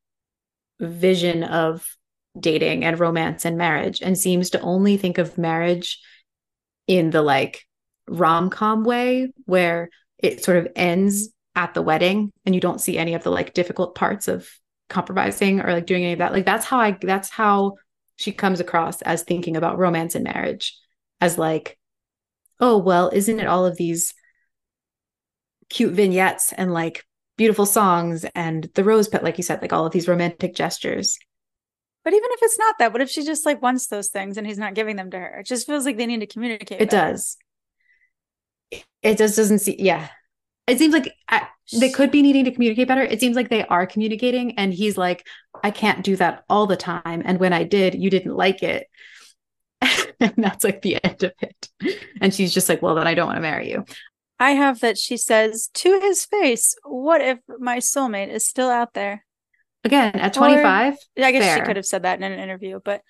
vision of dating and romance and marriage and seems to only think of marriage in the like rom-com way where it sort of ends at the wedding and you don't see any of the like difficult parts of compromising or like doing any of that. Like that's how I that's how she comes across as thinking about romance and marriage as like oh well isn't it all of these cute vignettes and like beautiful songs and the rose pet like you said like all of these romantic gestures. But even if it's not that what if she just like wants those things and he's not giving them to her? It just feels like they need to communicate it does. It just doesn't see yeah. It seems like I, they could be needing to communicate better. It seems like they are communicating and he's like i can't do that all the time and when i did you didn't like it. And that's like the end of it. And she's just like well then i don't want to marry you I have that she says to his face, What if my soulmate is still out there? again at 25 I guess she could have said that in an interview, but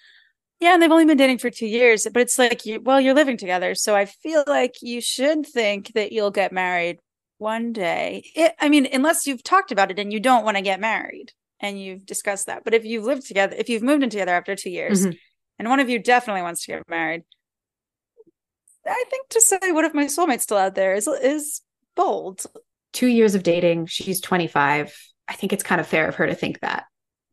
yeah, and they've only been dating for two years, but it's like, you, well, you're living together. So I feel like you should think that you'll get married one day. It, I mean, unless you've talked about it and you don't want to get married and you've discussed that. But if you've lived together, if you've moved in together after two years Mhm. and one of you definitely wants to get married, I think to say, what if my soulmate's still out there is, is bold. two years of dating she's 25 i think it's kind of fair of her to think that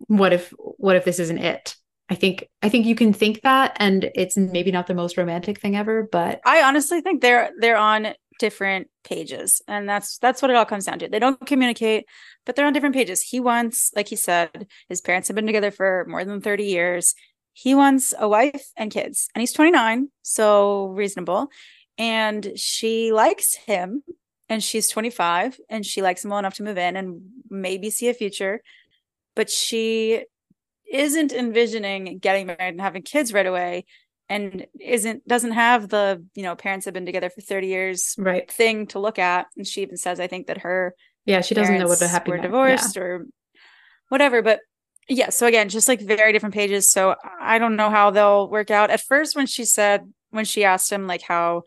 what if what if this isn't it i think i think you can think that and it's maybe not the most romantic thing ever but I honestly think they're they're on different pages and that's that's what it all comes down to. They don't communicate, but they're on different pages. He wants, like he said, his parents have been together for more than 30 years. He wants a wife and kids. And he's 29, so reasonable. And she likes him and she's 25 and she likes him well enough to move in and maybe see a future. But she isn't envisioning getting married and having kids right away and isn't doesn't have the you know parents have been together for 30 years right thing to look at and she even says i think that her yeah she doesn't know what a happy were divorced or whatever but yeah so again just like very different pages so i don't know how they'll work out at first when she said when she asked him like how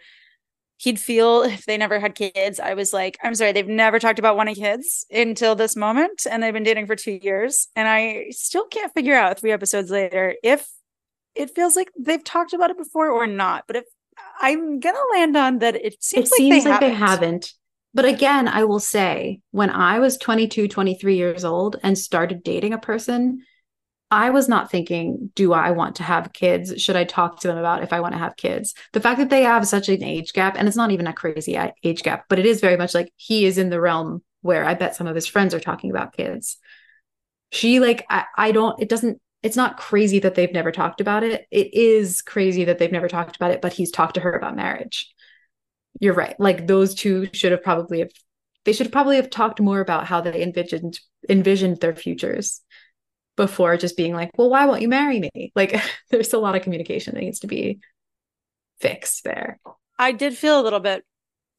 he'd feel if they never had kids i was like i'm sorry they've never talked about wanting kids until this moment and they've been dating for two years and i still can't figure out three episodes later if it feels like they've talked about it before or not but if i'm gonna land on that it seems it like, seems they, like haven't. they haven't but again i will say when i was 22 23 years old and started dating a person I was not thinking, do I want to have kids? Should I talk to them about if I want to have kids? The fact that they have such an age gap, and it's not even a crazy uh, age gap, but it is very much like he is in the realm where I bet some of his friends are talking about kids. She, like, I, I don't, it doesn't, it's not crazy that they've never talked about it. It is crazy that they've never talked about it, but he's talked to her about marriage. You're right. Like, those two should have probably have, they should probably have talked more about how they envisioned envisioned their futures before just being like, well, why won't you marry me? Like, there's a lot of communication that needs to be fixed there. I did feel a little bit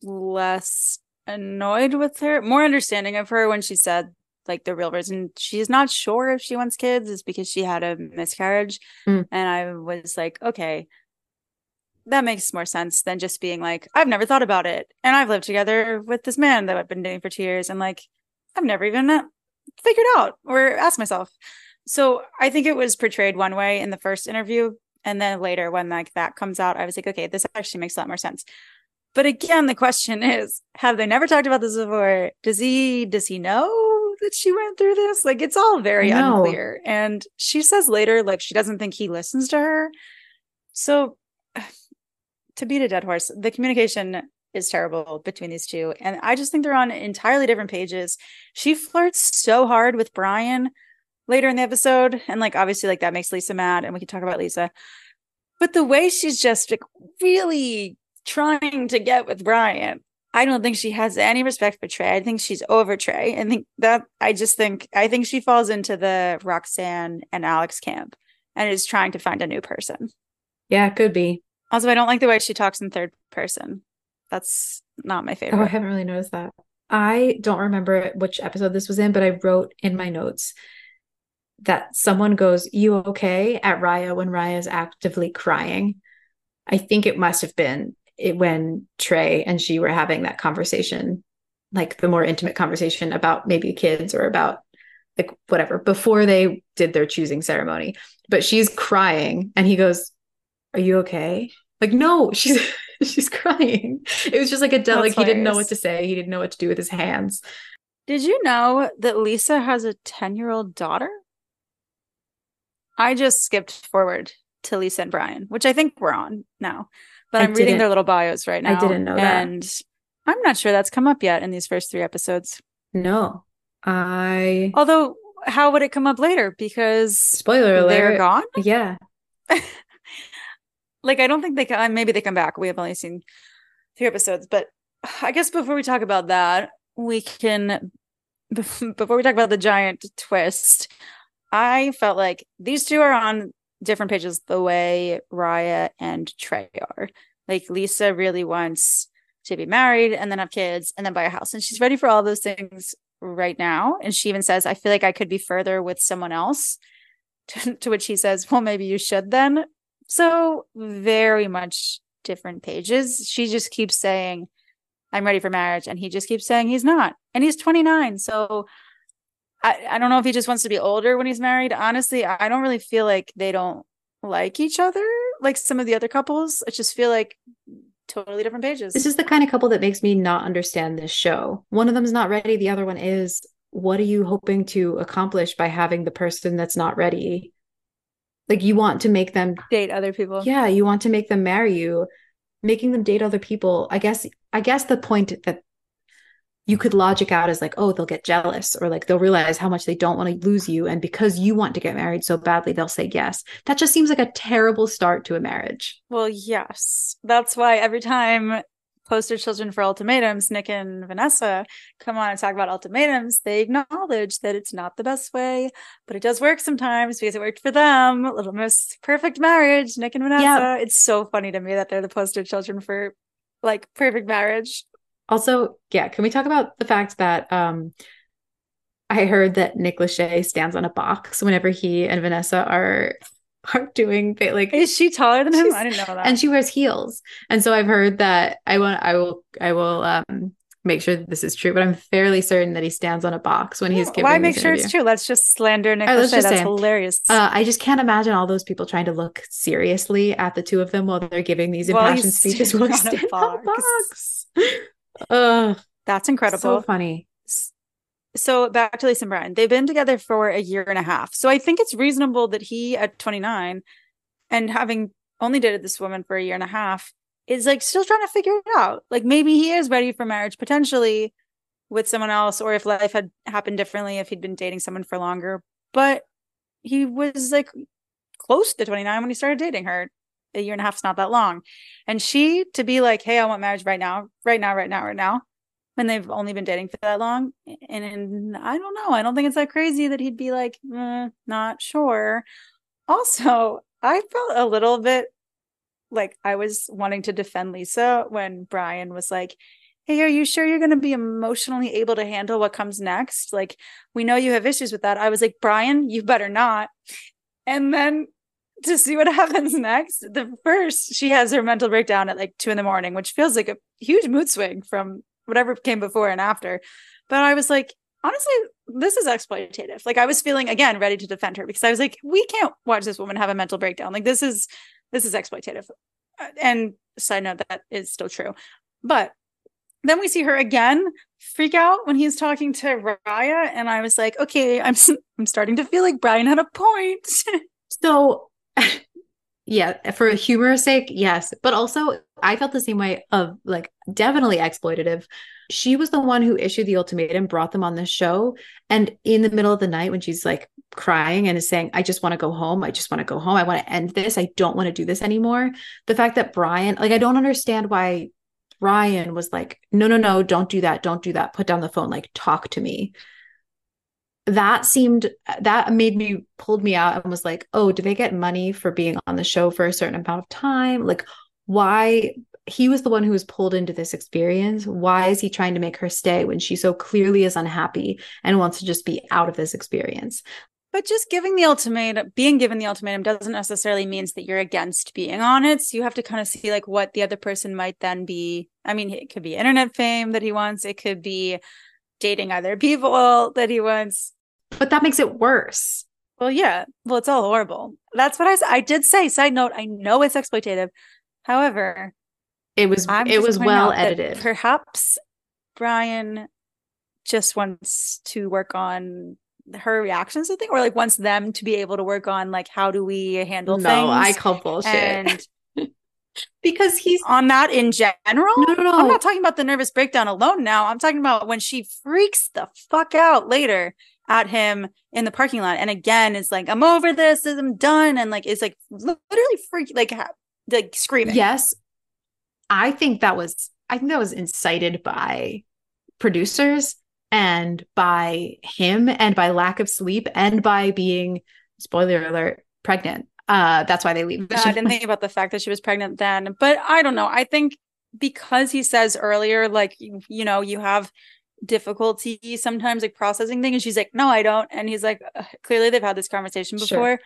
less annoyed with her, more understanding of her when she said like the real reason she's not sure if she wants kids is because she had a miscarriage. Mm. And I was like, okay, that makes more sense than just being like, I've never thought about it. And I've lived together with this man that I've been dating for two years. And like, I've never even uh, figured out or asked myself. So I think it was portrayed one way in the first interview. And then later, when like that comes out, I was like, okay, this actually makes a lot more sense But again, the question is, have they never talked about this before? Does he does he know that she went through this? Like it's all very No. unclear. And she says later, like she doesn't think he listens to her. So to beat a dead horse, the communication is terrible between these two. And I just think they're on entirely different pages. She flirts so hard with Brian later in the episode. And like obviously, like that makes Lisa mad, and we can talk about Lisa. But the way she's just like really trying to get with Brian, I don't think she has any respect for Trey. I think she's over Trey. I think that I just think I think she falls into the Roxanne and Alex camp and is trying to find a new person. Yeah, it could be. Also, I don't like the way she talks in third person. That's not my favorite. Oh, I haven't really noticed that. I don't remember which episode this was in, but I wrote in my notes that someone goes, You okay? at Raya when Raya is actively crying. I think it must have been it when Trey and she were having that conversation, like the more intimate conversation about maybe kids or about like whatever before they did their choosing ceremony. But she's crying and he goes, Are you okay? Like, no, she's she's crying. It was just like a del- like he didn't know what to say. He didn't know what to do with his hands. Did you know that Lisa has a 10 year old daughter? I just skipped forward to Lisa and Brian, which I think we're on now. But I I'm reading their little bios right now. I didn't know that. And I'm not sure that's come up yet in these first three episodes. No. I Although, how would it come up later? Because spoiler alert. they're gone? Yeah. like I don't think they can. Maybe they come back. We have only seen three episodes, but I guess before we talk about that, we can. Before we talk about the giant twist, I felt like these two are on different pages the way Raya and Trey are. Like Lisa really wants to be married and then have kids and then buy a house, and she's ready for all those things right now. And she even says, "I feel like I could be further with someone else." To, to which he says, "Well, maybe you should then." So very much different pages. She just keeps saying, I'm ready for marriage. And he just keeps saying he's not. And he's 29. So I, I don't know if he just wants to be older when he's married. Honestly, I don't really feel like they don't like each other like some of the other couples. I just feel like totally different pages. This is the kind of couple that makes me not understand this show. One of them's not ready, the other one is. What are you hoping to accomplish by having the person that's not ready? Like you want to make them date other people. yeah, you want to make them marry you, making them date other people. I guess I guess the point that you could logic out is like, oh, they'll get jealous or like they'll realize how much they don't want to lose you. And because you want to get married so badly, they'll say yes. That just seems like a terrible start to a marriage. Well, yes. That's why every time poster children for ultimatums, Nick and Vanessa come on and talk about ultimatums, they acknowledge that it's not the best way, but it does work sometimes because it worked for them. Little Miss Perfect Marriage, Nick and Vanessa. Yeah. It's so funny to me that they're the poster children for like perfect marriage. Also, yeah, can we talk about the fact that um I heard that Nick Lachey stands on a box whenever he and Vanessa are are doing they like Is she taller than him? I didn't know that. and she wears heels. And so I've heard that I want I will I will um make sure that this is true, but I'm fairly certain that he stands on a box when he's giving Why make sure interview. it's true? Let's just slander Nick right, let's just That's say- hilarious. Uh, I just can't imagine all those people trying to look seriously at the two of them while they're giving these While impassioned speeches while on a standing on a box. box. That's incredible. so funny. So back to Lisa and Brian. They've been together for a year and a half. So I think it's reasonable that he at 29 and having only dated this woman for a year and a half is like still trying to figure it out. Like maybe he is ready for marriage potentially with someone else or if life had happened differently if he'd been dating someone for longer. But he was like close to 29 when he started dating her. A year and a half is not that long. And she to be like, "Hey, I want marriage right now, right now, right now, right now." When they've only been dating for that long. And, and I don't know. I don't think it's that crazy that he'd be like, "Mm, not sure. Also, I felt a little bit like I was wanting to defend Lisa when Brian was like, Hey, are you sure you're going to be emotionally able to handle what comes next? Like, we know you have issues with that. I was like, Brian, you better not. And then to see what happens next, the first, she has her mental breakdown at like two in the morning, which feels like a huge mood swing from whatever came before and after. But I was like, honestly, this is exploitative. Like I was feeling again ready to defend her because I was like, we can't watch this woman have a mental breakdown. Like this is this is exploitative. Uh, And side note, that is still true. But then we see her again freak out when he's talking to Raya, and I was like, okay, I'm I'm starting to feel like Brian had a point. so, yeah, for humor's sake, yes, but also I felt the same way of like definitely exploitative. She was the one who issued the ultimatum, brought them on the show, and in the middle of the night when she's like crying and is saying, "I just want to go home. I just want to go home. I want to end this. I don't want to do this anymore." The fact that Brian, like, I don't understand why Brian was like, no, no, no, don't do that. Don't do that. Put down the phone. Like, talk to me. That seemed, that made me, pulled me out and was like, oh, do they get money for being on the show for a certain amount of time? Like, why? He was the one who was pulled into this experience. Why is he trying to make her stay when she so clearly is unhappy and wants to just be out of this experience? But just giving the ultimatum, being given the ultimatum doesn't necessarily means that you're against being on it. So you have to kind of see like what the other person might then be. I mean, it could be internet fame that he wants. It could be dating other people that he wants. But that makes it worse. Well, yeah. Well, it's all horrible. That's what I I did say. Side note, I know it's exploitative. However, it was I'm it was well edited. Perhaps Brian just wants to work on her reactions to things or like wants them to be able to work on like how do we handle no, things. I call bullshit. And because he's on that in general. No, no, no. I'm not talking about the nervous breakdown alone now. I'm talking about when she freaks the fuck out later at him in the parking lot. And again is like i'm over this i'm done. And like is like literally freak like like screaming. Yes. I think that was i think that was incited by producers and by him and by lack of sleep and by being spoiler alert pregnant. Uh that's why they leave. The i didn't think about the fact that she was pregnant then. But i don't know. I think because he says earlier like you know you have difficulty sometimes like processing things and she's like no i don't and he's like clearly they've had this conversation before sure.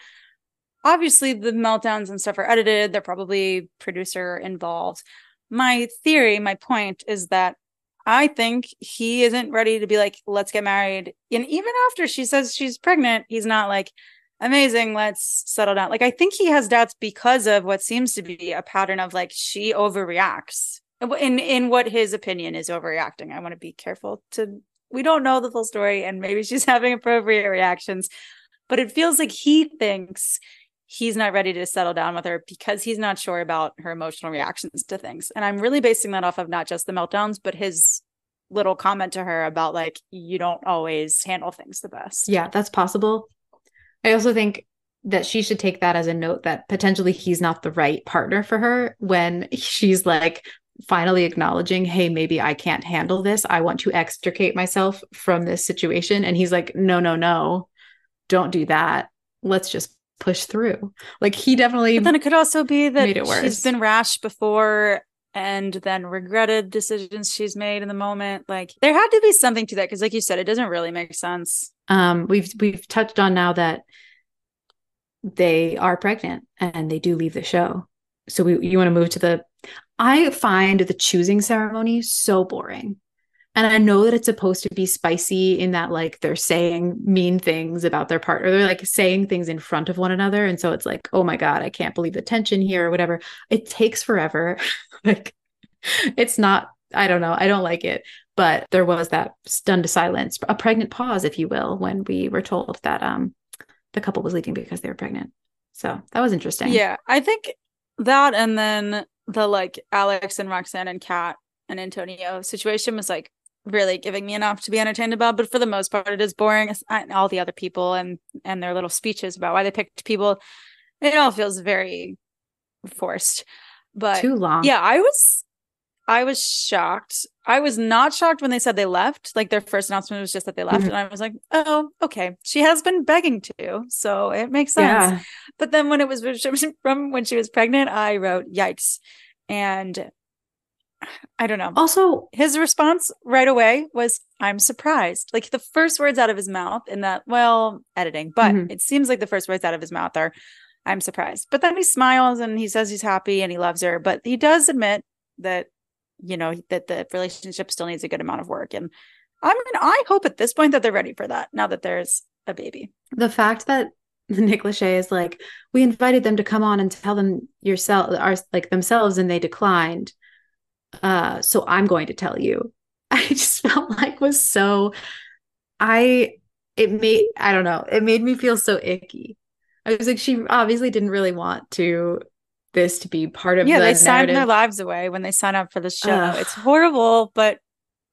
obviously the meltdowns and stuff are edited they're probably producer involved my theory my point is that I think he isn't ready to be like, let's get married. And even after she says she's pregnant, he's not like, amazing, let's settle down. Like, I think he has doubts because of what seems to be a pattern of like she overreacts in in what his opinion is overreacting. I want to be careful to we don't know the full story, and maybe she's having appropriate reactions, but it feels like he thinks he's not ready to settle down with her because he's not sure about her emotional reactions to things. And I'm really basing that off of not just the meltdowns, but his little comment to her about like you don't always handle things the best. Yeah, that's possible. I also think that she should take that as a note that potentially he's not the right partner for her when she's like finally acknowledging, hey, maybe I can't handle this. I want to extricate myself from this situation. And he's like, no, no, no, don't do that. Let's just push through. Like he definitely. But then it could also be that she's been rash before and then regretted decisions she's made in the moment. Like there had to be something to that because, like you said, it doesn't really make sense. Um, we've we've touched on now that they are pregnant and they do leave the show. So we you want to move to the. I find the choosing ceremony so boring. And I know that it's supposed to be spicy in that like they're saying mean things about their partner. They're like saying things in front of one another. And so it's like, oh my God, I can't believe the tension here or whatever. It takes forever. like it's not, I don't know. I don't like it. But there was that stunned silence, a pregnant pause, if you will, when we were told that um the couple was leaving because they were pregnant. So that was interesting. Yeah. I think that and then the like Alex and Roxanne and Kat and Antonio situation was like really giving me enough to be entertained about but for the most part it is boring all the other people and and their little speeches about why they picked people it all feels very forced but too long. yeah i was i was shocked i was not shocked when they said they left like their first announcement was just that they left mm-hmm. and i was like oh okay she has been begging to so it makes sense yeah. but then when it was from when she was pregnant i wrote yikes and I don't know. Also, his response right away was, I'm surprised. Like the first words out of his mouth in that, well, editing, but mm-hmm. it seems like the first words out of his mouth are, I'm surprised. But then he smiles and he says he's happy and he loves her. But he does admit that, you know, that the relationship still needs a good amount of work. And I mean, I hope at this point that they're ready for that now that there's a baby. The fact that Nick Lachey is like, we invited them to come on and tell them yourself, our, like themselves, and they declined Uh, so I'm going to tell you. I just felt like was so I it made I don't know, it made me feel so icky. I was like, she obviously didn't really want to this to be part of yeah, the they sign narrative. their lives away when they sign up for the show. Ugh. It's horrible, but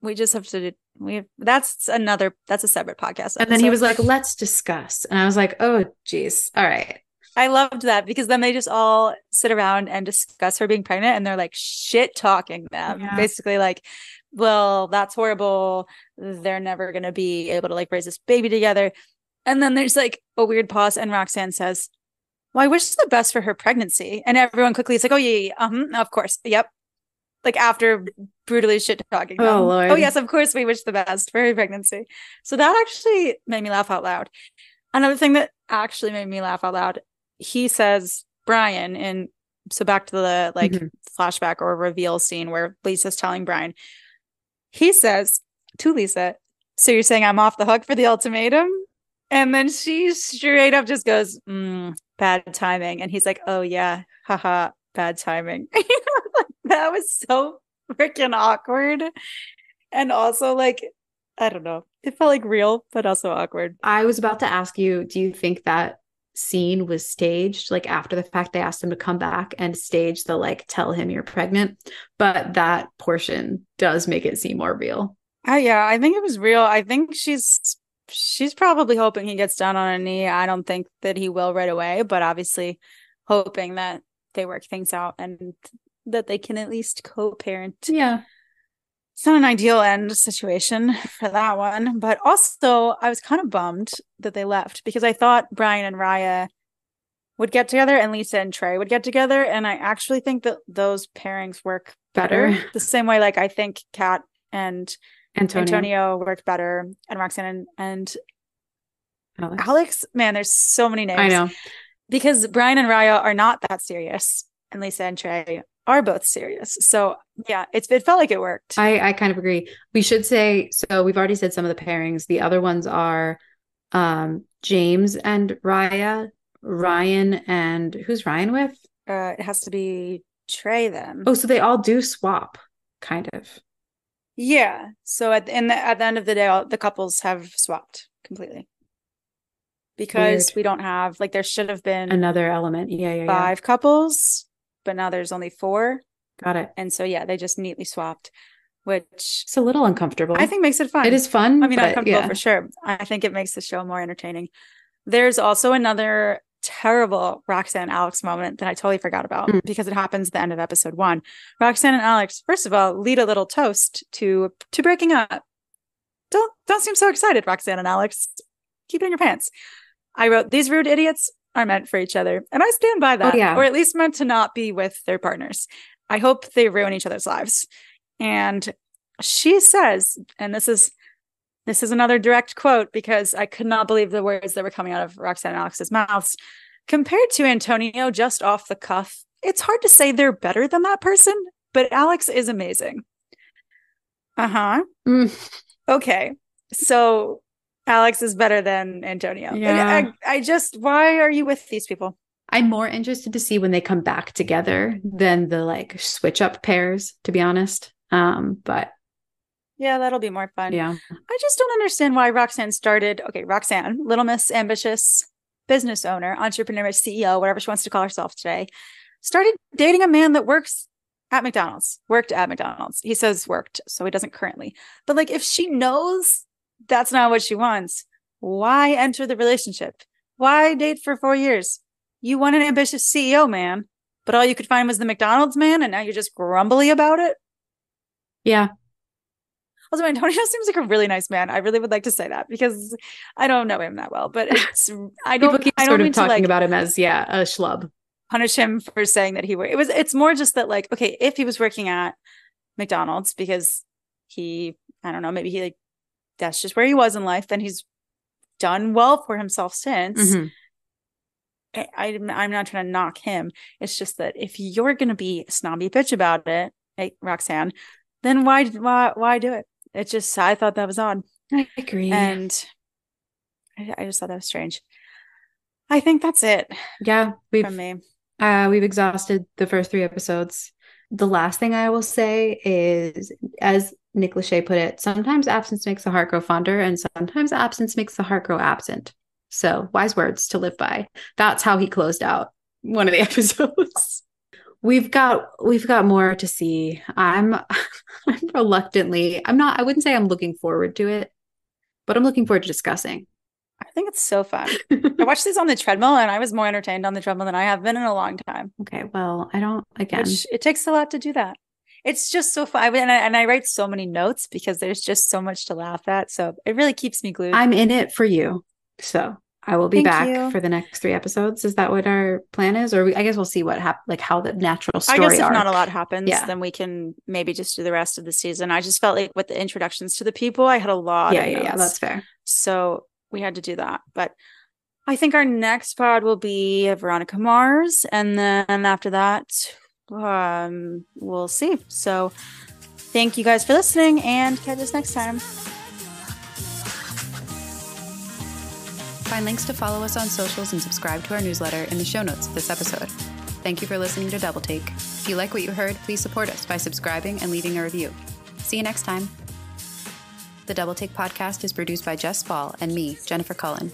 we just have to we have, that's another that's a separate podcast. and then he was like, let's discuss. And I was like, oh geez. All right. I loved that because then they just all sit around and discuss her being pregnant and they're like shit talking them. Yeah. Basically like, well, that's horrible. They're never gonna be able to like raise this baby together. And then there's like a weird pause and Roxanne says, Well, I wish the best for her pregnancy. And everyone quickly is like, Oh yeah, yeah. Uh-huh, of course. Yep. Like after brutally shit talking. Oh. Lord. Oh yes, of course we wish the best for her pregnancy. So that actually made me laugh out loud. Another thing that actually made me laugh out loud, he says Brian and so back to the like Mhm. flashback or reveal scene where Lisa's telling Brian. He says to Lisa, "So you're saying I'm off the hook for the ultimatum?" And then she straight up just goes, mm, "Bad timing." And he's like, "Oh yeah, haha, bad timing." that was so freaking awkward, and also like, I don't know, it felt like real, but also awkward. I was about to ask you, do you think that scene was staged? Like after the fact, they asked him to come back and stage the like, tell him you're pregnant. But that portion does make it seem more real. Uh, yeah, I think it was real. I think she's she's probably hoping he gets down on a knee. I don't think that he will right away, but obviously hoping that they work things out and that they can at least co-parent. Yeah. It's not an ideal end situation for that one, but also I was kind of bummed that they left because I thought Brian and Raya would get together and Lisa and Trey would get together, and I actually think that those pairings work better. Better. The same way, like I think Kat and Antonio. Antonio worked better, and Roxanne and, and Alex. Alex. Man, there's so many names. I know. because Brian and Raya are not that serious, and Lisa and Trey are both serious. So yeah, it's it felt like it worked. I, I kind of agree. We should say so. We've already said some of the pairings. The other ones are um, James and Raya, Riley and who's Riley with? uh, it has to be Trey then. Oh, so they all do swap, kind of. Yeah. So at the, in the at the end of the day, all, the couples have swapped completely because Weird. we don't have like there should have been Another element. Yeah, yeah, yeah. five couples, but now there's only four, Got it. and so yeah, they just neatly swapped, which It's a little uncomfortable. I think makes it fun. it is fun. I mean, uncomfortable yeah. for sure. I think it makes the show more entertaining. There's also another terrible Roxanne and Alex moment that I totally forgot about Mm. because it happens at the end of episode one. Roxanne and Alex, first of all, lead a little toast to to breaking up. Don't don't seem so excited, Roxanne and Alex. Keep it in your pants. I wrote these rude idiots are meant for each other, and I stand by that. Oh, yeah. Or at least meant to not be with their partners. I hope they ruin each other's lives. And she says, and this is this is another direct quote because I could not believe the words that were coming out of Roxanne and Alex's mouths. Compared to Antonio, just off the cuff, it's hard to say they're better than that person, but Alex is amazing. Uh huh. Mm, Okay. So Alex is better than Antonio. Yeah. I, I just, why are you with these people? I'm more interested to see when they come back together than the like switch up pairs, to be honest. Um, but Yeah, that'll be more fun. yeah. I just don't understand why Roxanne started. Okay, Roxanne, Little Miss Ambitious business owner, entrepreneur, CEO, whatever she wants to call herself today, started dating a man that works at McDonald's, worked at McDonald's. He says worked, so he doesn't currently. But like, if she knows that's not what she wants, why enter the relationship? Why date for four years? You want an ambitious CEO man, but all you could find was the McDonald's man, and now you're just grumbly about it. Yeah. Also, Antonio seems like a really nice man. I really would like to say that because I don't know him that well, but it's I don't People keep I don't sort of to talking like about him as, yeah, a schlub. punish him for saying that he were. It was it's more just that like okay, if he was working at McDonald's because he I don't know maybe he like that's just where he was in life, then he's done well for himself since. Mhm. I, I'm I'm not trying to knock him. It's just that if you're gonna be a snobby bitch about it, like Roxanne, then why why why do it? It just I thought that was odd. I agree. and I, I just thought that was strange. I think that's it yeah, we've from me. uh we've exhausted the first three episodes. The last thing I will say is, as Nick Lachey put it, sometimes absence makes the heart grow fonder, and sometimes absence makes the heart grow absent. So, wise words to live by. That's how he closed out one of the episodes. We've got we've got more to see. I'm I'm reluctantly. I'm not I wouldn't say I'm looking forward to it, but I'm looking forward to discussing. I think it's so fun. I watched this on the treadmill and I was more entertained on the treadmill than I have been in a long time. Okay, well, I don't again. Which, it takes a lot to do that. It's just so fun. And I, and I write so many notes because there's just so much to laugh at. So it really keeps me glued. I'm in it for you. So I will be Thank back you. for the next three episodes. Is that what our plan is? Or we, I guess we'll see what happens, like how the natural story. I guess if arc. not a lot happens, yeah. then we can maybe just do the rest of the season. I just felt like with the introductions to the people, I had a lot. Yeah, yeah, yeah, that's fair. So we had to do that. But I think our next pod will be Veronica Mars, and then after that, um, we'll see. So thank you guys for listening, and catch us next time. Find links to follow us on socials and subscribe to our newsletter in the show notes of this episode. Thank you for listening to Double Take. If you like what you heard, please support us by subscribing and leaving a review. See you next time. The Double Take podcast is produced by Jess Spoll and me, Jennifer Cullen.